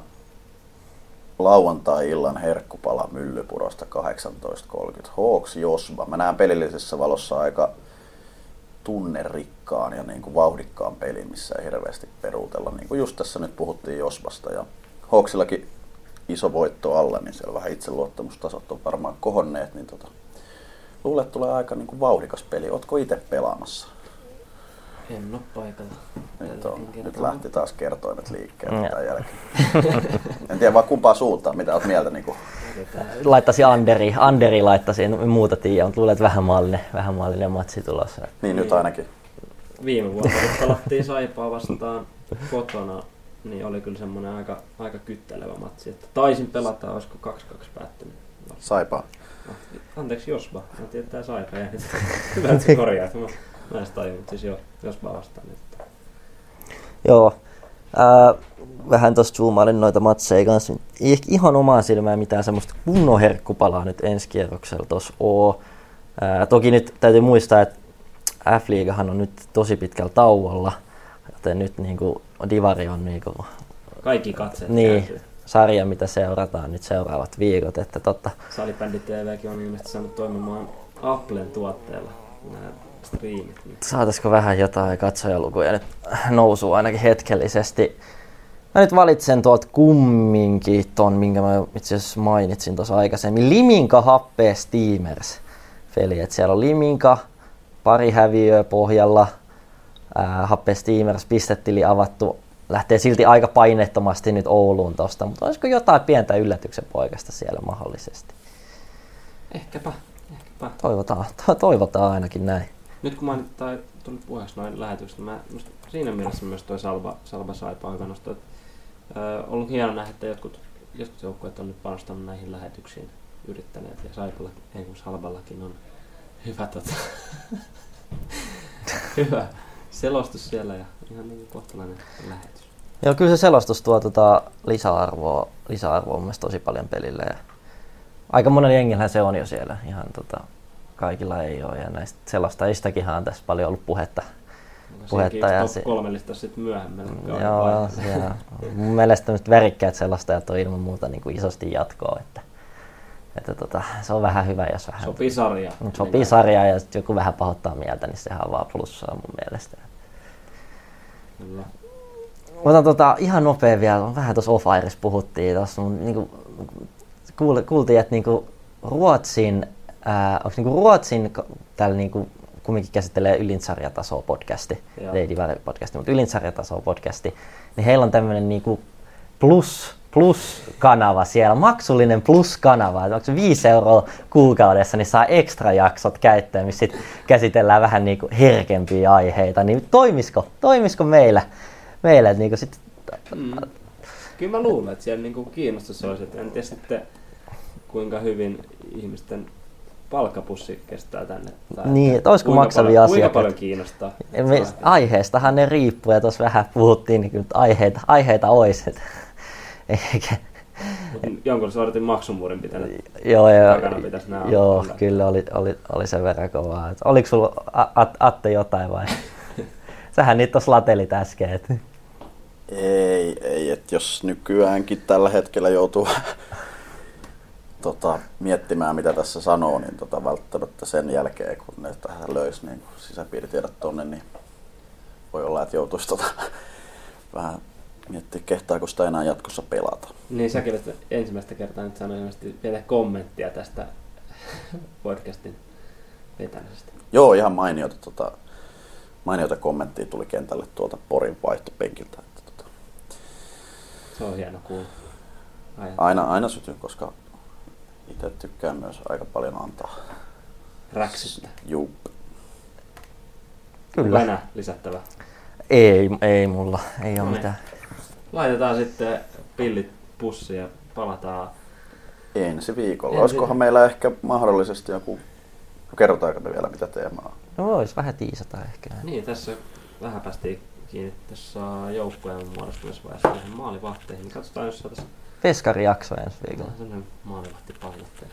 lauantai-illan herkkupala Myllypurosta 18.30. Hawks Josba. Mä näen pelillisessä valossa aika tunnerikkaan ja niin kuin vauhdikkaan pelin, missä ei hirveästi peruutella. Niin kuin just tässä nyt puhuttiin Josbasta ja Hawksillakin iso voitto alla, niin siellä vähän itseluottamustasot on varmaan kohonneet, niin tota, luulen, että tulee aika niin kuin vauhdikas peli. Ootko itse pelaamassa? En ole paikalla. Nyt, on, nyt lähti taas kertoimet liikkeelle Joo. tämän jälkeen. en tiedä vaan kumpaa suuntaan, mitä oot mieltä. Niin kuin. Laittaisin Anderi, Anderi laittaisin, muuta tiedä, mutta luulen, että vähän maallinen, vähän maallinen matsi tulossa. Niin nyt ainakin. Viime vuonna kun pelattiin Saipaa vastaan kotona, niin oli kyllä semmoinen aika, aika kyttelevä matsi. Että taisin pelata, olisiko 2-2 päättynyt. Saipa. No, Anteeksi Josba, mä että Saipa nyt. (laughs) Hyvä, että korjaat. Mä, mä en tajunnut, siis jo, Josba vastaan. Nyt. Joo. Ää, vähän tuossa zoomailin noita matseja kanssa. Ei ehkä ihan omaa silmää mitään semmoista kunnon herkkupalaa nyt ensi kierroksella tuossa oo. Ää, toki nyt täytyy muistaa, että F-liigahan on nyt tosi pitkällä tauolla, joten nyt niinku Divari on niinku, Kaikki katseet niin, kääntyy. sarja, mitä seurataan nyt seuraavat viikot. Että totta, Salibändi TVkin on ilmeisesti saanut toimimaan Applen tuotteella nämä striimit. Saataisiko vähän jotain katsojalukuja nyt nousua ainakin hetkellisesti. Mä nyt valitsen tuolta kumminkin ton, minkä mä itse asiassa mainitsin tuossa aikaisemmin. Liminka Happee Steamers peli. Et siellä on Liminka, pari häviöä pohjalla. Ää, Happee Steamers pistetili avattu. Lähtee silti aika painettomasti nyt Ouluun tosta, mutta olisiko jotain pientä yllätyksen poikasta siellä mahdollisesti? Ehkäpä, ehkäpä. Toivotaan, to- toivotaan ainakin näin. Nyt kun mainit, tai tuli puheeksi noin lähetykset, mä, siinä mielessä myös toi Salva, Salva Saipa on nostaa, että ö, ollut hieno nähdä, että jotkut, jotkut joukkueet on nyt panostanut näihin lähetyksiin yrittäneet ja Saipalla, ei kun Salvallakin on hyvä, tota, (laughs) hyvä selostus siellä ja ihan niin kohtalainen lähetys. Joo, kyllä se selostus tuo tota lisäarvoa, lisäarvoa mun tosi paljon pelille. Ja aika monella jengillähän se on jo siellä. Ihan tota, kaikilla ei ole. Ja näistä selostajistakinhan on tässä paljon ollut puhetta. puhetta ja se, kolme listassa sitten myöhemmin. Joo, siellä, mun mielestä tämmöiset värikkäät selostajat on ilman muuta niin kuin isosti jatkoa. Että, että tota, se on vähän hyvä, jos vähän... Sopii sarjaa. Sopii sarjaa ja sitten joku vähän pahoittaa mieltä, niin sehän on vaan plussaa mun mielestä. Kyllä. Otan tota, ihan nopea vielä, vähän tuossa off puhuttiin, tossa, niinku, kuul, kuultiin, että niinku, Ruotsin, ää, onko niinku Ruotsin tällä niinku, kumminkin käsittelee ylinsarjatasoa podcasti, Lady Valley podcasti, mutta ylinsarjatasoa podcasti, niin heillä on tämmöinen niinku plus, plus-kanava siellä, maksullinen plus-kanava, onko se 5 euroa kuukaudessa, niin saa ekstra jaksot käyttöön, missä sit käsitellään vähän niinku herkempiä aiheita, niin toimisiko, toimisiko meillä? meille. Että niinku sit... mm. Kyllä mä luulen, että siellä niinku kiinnostus olisi. Että en tiedä sitten kuinka hyvin ihmisten palkkapussi kestää tänne. Tai niin, että olisiko maksavia asioita. Kuinka paljon kiinnostaa? Me, aiheestahan ne riippuu ja tuossa vähän puhuttiin, niin että aiheita, aiheita olisi. Että, (laughs) eikä, Jonkun sortin maksumuurin pitänyt joo, joo, pitäisi nämä Joo, kyllä, kyllä oli, oli, oli sen verran kovaa. Oliko sulla Atte jotain vai? (laughs) Sähän niitä tuossa latelit äsken. Et. Ei, ei, että jos nykyäänkin tällä hetkellä joutuu tota, miettimään, mitä tässä sanoo, niin tota, välttämättä sen jälkeen, kun ne tähän löysi niin sisäpiiritiedot tonne, niin voi olla, että joutuisi tota, (laughs) vähän miettiä, kehtaako sitä enää jatkossa pelata. Niin säkin ensimmäistä kertaa nyt sanoin ilmeisesti pientä kommenttia tästä (laughs) podcastin vetämisestä. Joo, ihan mainiota, tota, mainiota kommenttia tuli kentälle tuolta Porin vaihtopenkiltä. Että, tota, se on hieno kuulla. Aina, aina sytyy, koska itse tykkään myös aika paljon antaa. Räksystä. Juu. Kyllä. Enää lisättävä? Ei, ei mulla. Ei ole no niin. mitään. Laitetaan sitten pillit pussiin ja palataan ensi viikolla. Ensi... Olisikohan meillä ehkä mahdollisesti joku, kerrotaanko me vielä mitä teemaa No vois vähän tiisata ehkä. Niin, tässä vähän päästiin kiinni tässä joukkueen muodostumisvaiheessa näihin maalivahteihin. Katsotaan, jos saataisiin... Feskarijakso ensi viikolla. Sellainen maalivahti pallottelu.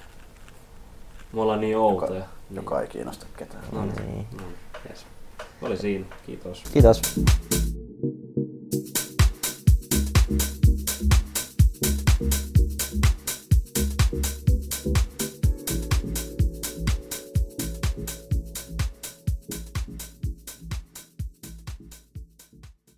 Me ollaan niin outoja. Joka, niin. joka ei kiinnosta ketään. No niin. niin. No, niin. yes. Oli siinä. Kiitos. Kiitos. Thank you